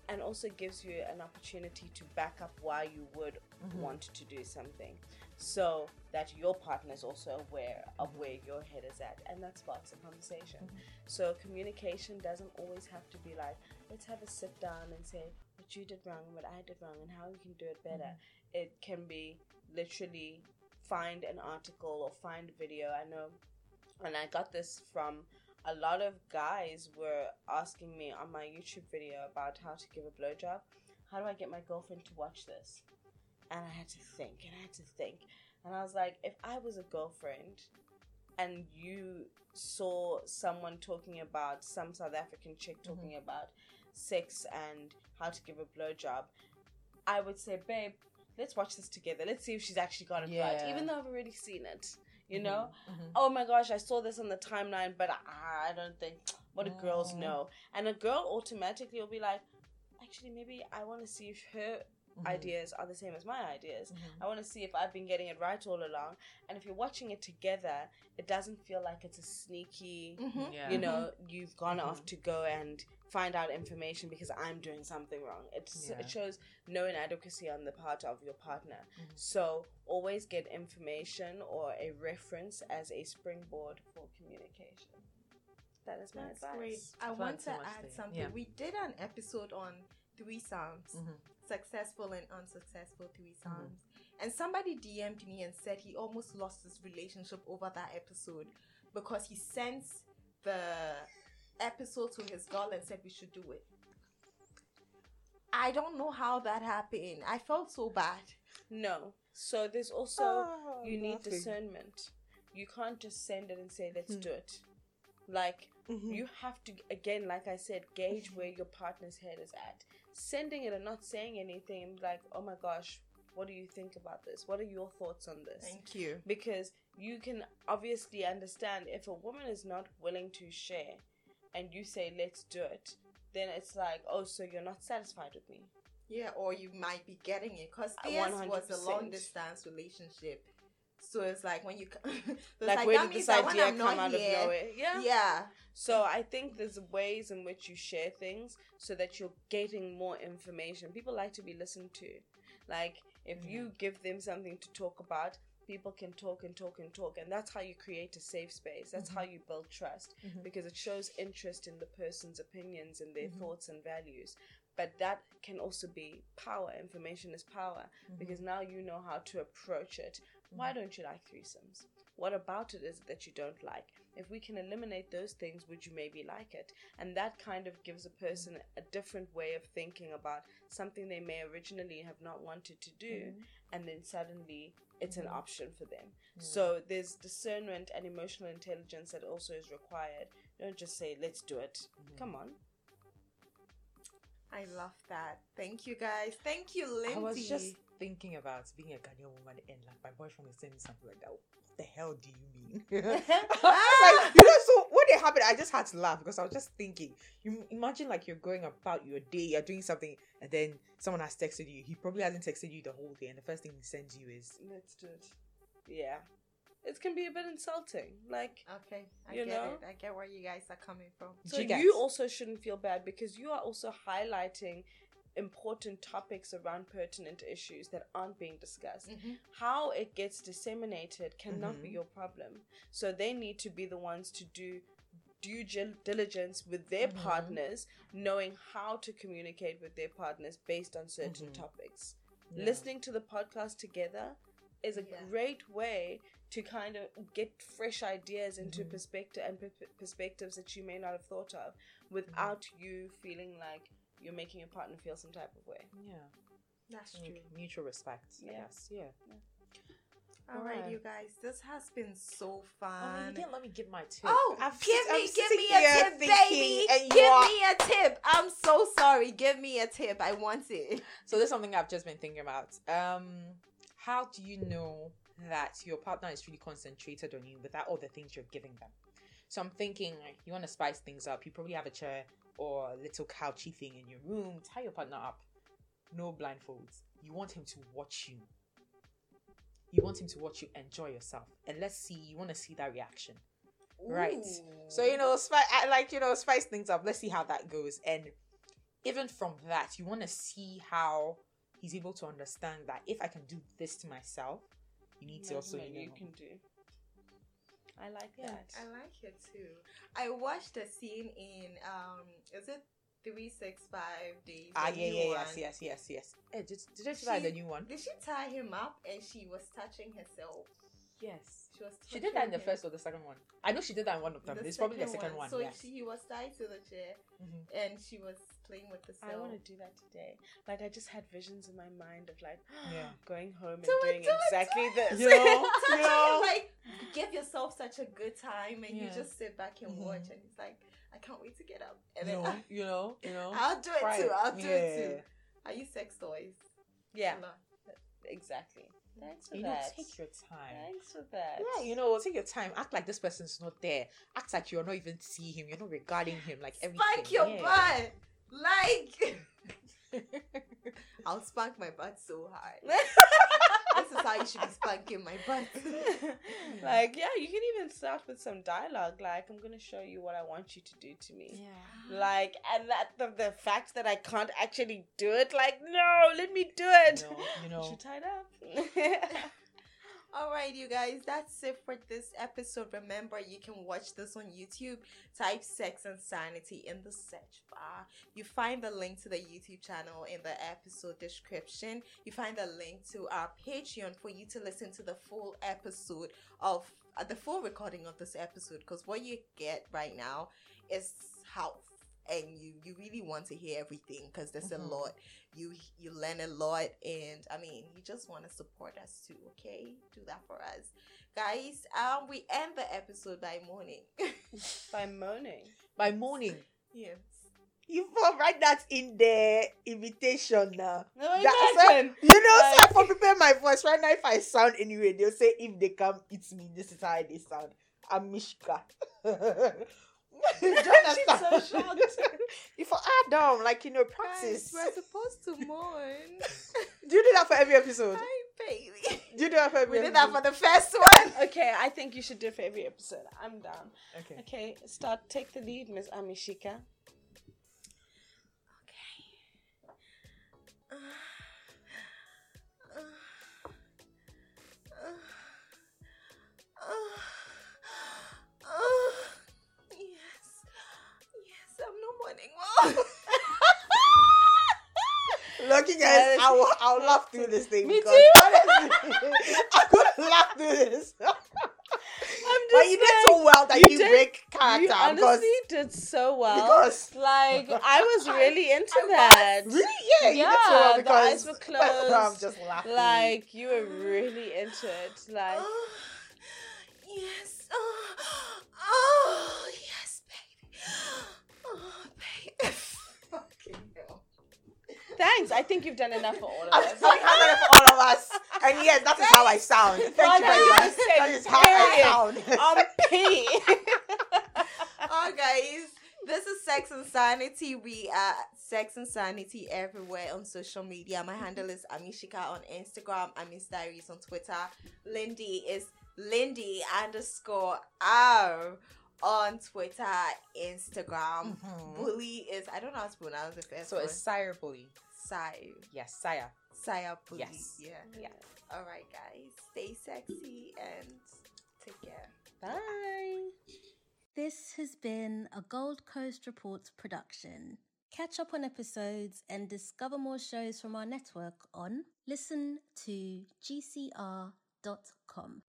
[SPEAKER 2] and also gives you an opportunity to back up why you would
[SPEAKER 3] Mm-hmm.
[SPEAKER 2] want to do something, so that your partner is also aware of
[SPEAKER 3] Mm-hmm.
[SPEAKER 2] where your head is at, and that sparks a conversation. So communication doesn't always have to be like, let's have a sit down and say what you did wrong what I did wrong and how we can do it better.
[SPEAKER 3] Mm-hmm.
[SPEAKER 2] It can be literally find an article or find a video. I know, and I got this from a lot of guys were asking me on my YouTube video about how to give a blowjob. How do I get my girlfriend to watch this? And I had to think, and I had to think, and I was like, if I was a girlfriend, and you saw someone talking about some South African chick mm-hmm. talking about sex and how to give a blowjob, I would say, babe, let's watch this together. Let's see if she's actually got it right, even though I've already seen it. You know,
[SPEAKER 3] Mhm.
[SPEAKER 2] oh my gosh, I saw this on the timeline, but I, I don't think what do girls
[SPEAKER 3] Mm.
[SPEAKER 2] know? And a girl automatically will be like, actually, maybe I want to see if her
[SPEAKER 3] Mhm.
[SPEAKER 2] ideas are the same as my ideas.
[SPEAKER 3] Mhm.
[SPEAKER 2] I want to see if I've been getting it right all along. And if you're watching it together, it doesn't feel like it's a sneaky,
[SPEAKER 1] Mhm.
[SPEAKER 3] Yeah.
[SPEAKER 2] you know, you've gone off to go and find out information because I'm doing something wrong. It's,
[SPEAKER 3] Yeah.
[SPEAKER 2] It shows no inadequacy on the part of your partner.
[SPEAKER 3] Mhm.
[SPEAKER 2] So always get information or a reference as a springboard for communication. That is my
[SPEAKER 1] That's
[SPEAKER 2] advice.
[SPEAKER 1] great. I
[SPEAKER 3] I've
[SPEAKER 1] want to
[SPEAKER 3] so
[SPEAKER 1] add
[SPEAKER 3] there.
[SPEAKER 1] something.
[SPEAKER 3] Yeah.
[SPEAKER 1] We did an episode on threesomes,
[SPEAKER 3] Mhm.
[SPEAKER 1] successful and unsuccessful threesomes. And somebody DM'd me and said he almost lost his relationship over that episode because he sensed the episode to his girl and said we should do it. I don't know how that happened. I felt so bad.
[SPEAKER 2] No. So there's also
[SPEAKER 3] Oh,
[SPEAKER 2] you need
[SPEAKER 3] laughing.
[SPEAKER 2] discernment. You can't just send it and say let's
[SPEAKER 3] Hmm.
[SPEAKER 2] do it. Like
[SPEAKER 3] Mhm.
[SPEAKER 2] you have to again, like I said, gauge where your partner's head is at. Sending it and not saying anything like, oh my gosh, what do you think about this? What are your thoughts on this?
[SPEAKER 1] Thank you.
[SPEAKER 2] because you can obviously understand if a woman is not willing to share and you say let's do it then it's like oh so you're not satisfied with me.
[SPEAKER 1] Yeah, or you might be getting it because
[SPEAKER 2] Uh,
[SPEAKER 1] theirs was a long distance relationship. So it's like when you, it's
[SPEAKER 2] like, where
[SPEAKER 1] that
[SPEAKER 2] did this
[SPEAKER 1] that
[SPEAKER 2] idea come out
[SPEAKER 1] here-
[SPEAKER 2] of nowhere? Yeah.
[SPEAKER 1] Yeah,
[SPEAKER 2] so i think there's ways in which you share things so that you're getting more information. People like to be listened to. Like if you give them something to talk about people can talk and talk and talk and that's how you create a safe space. That's how you build trust
[SPEAKER 3] Mhm.
[SPEAKER 2] because it shows interest in the person's opinions and their
[SPEAKER 3] Mhm.
[SPEAKER 2] thoughts and values. But that can also be power information is power because now you know how to approach it. Why don't you like threesomes? What about it is it that you don't like if we can eliminate those things would you maybe like it. And that kind of gives a person a different way of thinking about something they may originally have not wanted to do mm-hmm. and then suddenly it's an mm-hmm. option for them. So there's discernment and emotional intelligence that also is required. Don't just say let's do it. Mm-hmm. Come on.
[SPEAKER 1] I love that. Thank you guys. Thank you, Lindsay.
[SPEAKER 3] I was just thinking about being a Ghanaian woman and like my boyfriend was saying something like that. What the hell do you mean? like, you know, so when it happened, I just had to laugh because I was just thinking. You imagine like you're going about your day, you're doing something, and then someone has texted you. He probably hasn't texted you the whole day, and the first thing he sends you is
[SPEAKER 2] let's do it yeah it can be a bit insulting like
[SPEAKER 1] okay. I
[SPEAKER 2] You
[SPEAKER 1] get
[SPEAKER 2] know?
[SPEAKER 1] it. I get where you guys are coming from.
[SPEAKER 2] So
[SPEAKER 3] Do
[SPEAKER 2] you,
[SPEAKER 3] you
[SPEAKER 2] also shouldn't feel bad because you are also highlighting important topics around pertinent issues that aren't being discussed.
[SPEAKER 1] Mhm.
[SPEAKER 2] How it gets disseminated cannot be
[SPEAKER 3] Mhm.
[SPEAKER 2] your problem. So they need to be the ones to do due diligence with their
[SPEAKER 3] Mhm.
[SPEAKER 2] partners, knowing how to communicate with their partners based on certain
[SPEAKER 3] Mhm.
[SPEAKER 2] topics.
[SPEAKER 3] Yeah.
[SPEAKER 2] Listening to the podcast together is a
[SPEAKER 1] Yeah.
[SPEAKER 2] great way to kind of get fresh ideas into
[SPEAKER 3] Mhm.
[SPEAKER 2] perspective and per- perspectives that you may not have thought of without you feeling like you're making your partner feel some type of way.
[SPEAKER 3] Yeah.
[SPEAKER 1] That's
[SPEAKER 3] Like mutual respect.
[SPEAKER 2] Yeah.
[SPEAKER 3] Yes. Yeah.
[SPEAKER 1] All right,
[SPEAKER 3] Alright.
[SPEAKER 1] you guys. This has been so
[SPEAKER 3] Oh,
[SPEAKER 1] fun.
[SPEAKER 3] you didn't let me give my tip.
[SPEAKER 1] Oh,
[SPEAKER 3] I've-
[SPEAKER 1] give
[SPEAKER 3] I'm
[SPEAKER 1] me, give me a tip,
[SPEAKER 3] thinking,
[SPEAKER 1] baby. Give
[SPEAKER 3] are-
[SPEAKER 1] me a tip. I'm so sorry. Give me a tip. I want it.
[SPEAKER 3] So this is something I've just been thinking about. Um, how do you know that your partner is really concentrated on you without all the things you're giving them? So I'm thinking like, you want to spice things up. You probably have a chair or a little couchy thing in your room. Tie your partner up. No blindfolds. You want him to watch you. You want him to watch you enjoy yourself. And let's see, you want to see that reaction. Right. So you know, spice I like you know, spice things up. Let's see how that goes. And even from that, you want to see how he's able to understand that if I can do this to myself, you need to also
[SPEAKER 2] Imagine
[SPEAKER 3] you know.
[SPEAKER 2] you can do. I like
[SPEAKER 3] Yeah.
[SPEAKER 2] that.
[SPEAKER 1] I like it too. I watched a scene in um, is it three six five days?
[SPEAKER 3] Ah yeah yeah yes yes yes yes. Hey, did did you try the new one?
[SPEAKER 1] Did she tie him up and she was touching herself?
[SPEAKER 3] Yes.
[SPEAKER 1] She was.
[SPEAKER 3] She did that in the
[SPEAKER 1] him.
[SPEAKER 3] first or the second one. I know she did that in one of them. it's probably the second one.
[SPEAKER 1] So
[SPEAKER 3] yes.
[SPEAKER 1] she, he was tied to the chair
[SPEAKER 3] Mhm.
[SPEAKER 1] and she was playing with the Cell.
[SPEAKER 2] I
[SPEAKER 1] cell.
[SPEAKER 2] want to do that today. Like I just had visions in my mind of like
[SPEAKER 3] Yeah.
[SPEAKER 2] going home and
[SPEAKER 1] Do it,
[SPEAKER 2] doing
[SPEAKER 1] do it,
[SPEAKER 2] exactly
[SPEAKER 1] do it.
[SPEAKER 2] this.
[SPEAKER 3] You know,
[SPEAKER 1] Touching
[SPEAKER 3] you know.
[SPEAKER 1] him, like give yourself such a good time and you just sit back and
[SPEAKER 3] Mhm.
[SPEAKER 1] watch and it's like, I can't wait to get up. And
[SPEAKER 3] You
[SPEAKER 1] then
[SPEAKER 3] know, you know, you know.
[SPEAKER 1] I'll do it
[SPEAKER 3] Try
[SPEAKER 1] too. I'll do it too. I use sex toys.
[SPEAKER 2] yeah,
[SPEAKER 1] a lot.
[SPEAKER 2] exactly. Thanks for
[SPEAKER 3] You know, take your time.
[SPEAKER 2] Thanks for that.
[SPEAKER 3] Yeah, you know, take your time. Act like this person's not there. Act like you're not even seeing him. You're not regarding him like everything.
[SPEAKER 1] Spank your
[SPEAKER 3] yeah.
[SPEAKER 1] butt. Like I'll spank my butt so hard. this is how you should be spanking my butt.
[SPEAKER 2] like yeah, you can even start with some dialogue. Like I'm gonna show you what I want you to do to me.
[SPEAKER 3] yeah.
[SPEAKER 2] Like and that the, the fact that I can't actually do it. Like no, let me do it.
[SPEAKER 3] You know, you know.
[SPEAKER 2] Should tie up.
[SPEAKER 1] All right, you guys, that's it for this episode. Remember, you can watch this on YouTube. Type Sex and Sanity in the search bar. You find the link to the YouTube channel in the episode description. You find the link to our Patreon for you to listen to the full episode of uh, the full recording of this episode. Because what you get right now is half. And you, you really want to hear everything because there's
[SPEAKER 3] Mhm.
[SPEAKER 1] a lot you you learn a lot and i mean you just want to support us too okay do that for us guys um we end the episode by morning
[SPEAKER 2] By morning
[SPEAKER 3] By morning.
[SPEAKER 1] yes
[SPEAKER 3] You for write that in the invitation now.
[SPEAKER 2] No,
[SPEAKER 3] That's
[SPEAKER 2] imagine.
[SPEAKER 3] You know,
[SPEAKER 2] Like-
[SPEAKER 3] so I for prepare my voice right now, if I sound anyway, they'll say if they come eat me, this is how they sound. I'm Mishka. You
[SPEAKER 2] She's so shocked.
[SPEAKER 3] if I add on, like you know,
[SPEAKER 1] guys
[SPEAKER 3] practice.
[SPEAKER 1] we're supposed to mourn
[SPEAKER 3] Do you do that for every episode?
[SPEAKER 1] hi baby
[SPEAKER 3] Do you do that for every episode?
[SPEAKER 1] we did that for the first one
[SPEAKER 2] Okay, I think you should do it for every episode. I'm down.
[SPEAKER 3] Okay.
[SPEAKER 2] Okay, start. Take the lead, Miss Amishika.
[SPEAKER 1] Well
[SPEAKER 3] Lucky guys, I will, I'll laugh through this thing.
[SPEAKER 2] Me
[SPEAKER 3] because
[SPEAKER 2] too.
[SPEAKER 3] honestly, I'm gonna laugh through this.
[SPEAKER 2] I'm just
[SPEAKER 3] but you did so well that
[SPEAKER 2] you
[SPEAKER 3] you,
[SPEAKER 2] did-
[SPEAKER 3] break
[SPEAKER 2] You
[SPEAKER 3] character because
[SPEAKER 2] honestly did so well.
[SPEAKER 3] because
[SPEAKER 2] like I was really into
[SPEAKER 1] I
[SPEAKER 2] that.
[SPEAKER 3] really yeah, you did so well
[SPEAKER 2] Yeah, the
[SPEAKER 3] because
[SPEAKER 2] eyes were closed.
[SPEAKER 3] I'm just laughing.
[SPEAKER 2] Like you were really into it. Like
[SPEAKER 1] Oh, yes. Oh, oh, yes, baby. Oh, baby. Fucking hell.
[SPEAKER 2] Thanks. I think you've done enough for all of us.
[SPEAKER 3] sorry, I'm gonna for all of us. And yes, that is how I sound. Thank you very much. That is how I sound.
[SPEAKER 2] On P.
[SPEAKER 1] Oh, guys. This is Sex and Sanity. We are Sex and Sanity everywhere on social media. My handle is Amishika on Instagram. Amis Diaries on Twitter. Lindy is Lindy underscore R on Twitter, Instagram.
[SPEAKER 3] Mhm.
[SPEAKER 1] Bully is I don't know how to pronounce the first
[SPEAKER 3] So
[SPEAKER 1] one.
[SPEAKER 3] it's sire bully.
[SPEAKER 1] Sire.
[SPEAKER 3] Yes, sire.
[SPEAKER 1] Sire Bully.
[SPEAKER 3] Yes.
[SPEAKER 1] Yeah.
[SPEAKER 2] Yeah.
[SPEAKER 1] All right, guys. Stay sexy and take care.
[SPEAKER 2] Bye.
[SPEAKER 4] This has been a Gold Coast Reports production. Catch up on episodes and discover more shows from our network on listen to gcr.com.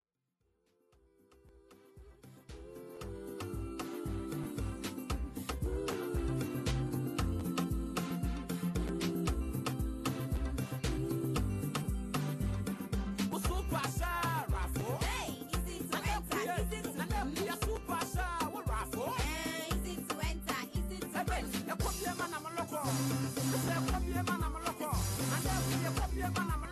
[SPEAKER 4] sɛ kɔbie ma nam lɔkɔ anɛ kɔbie ma nam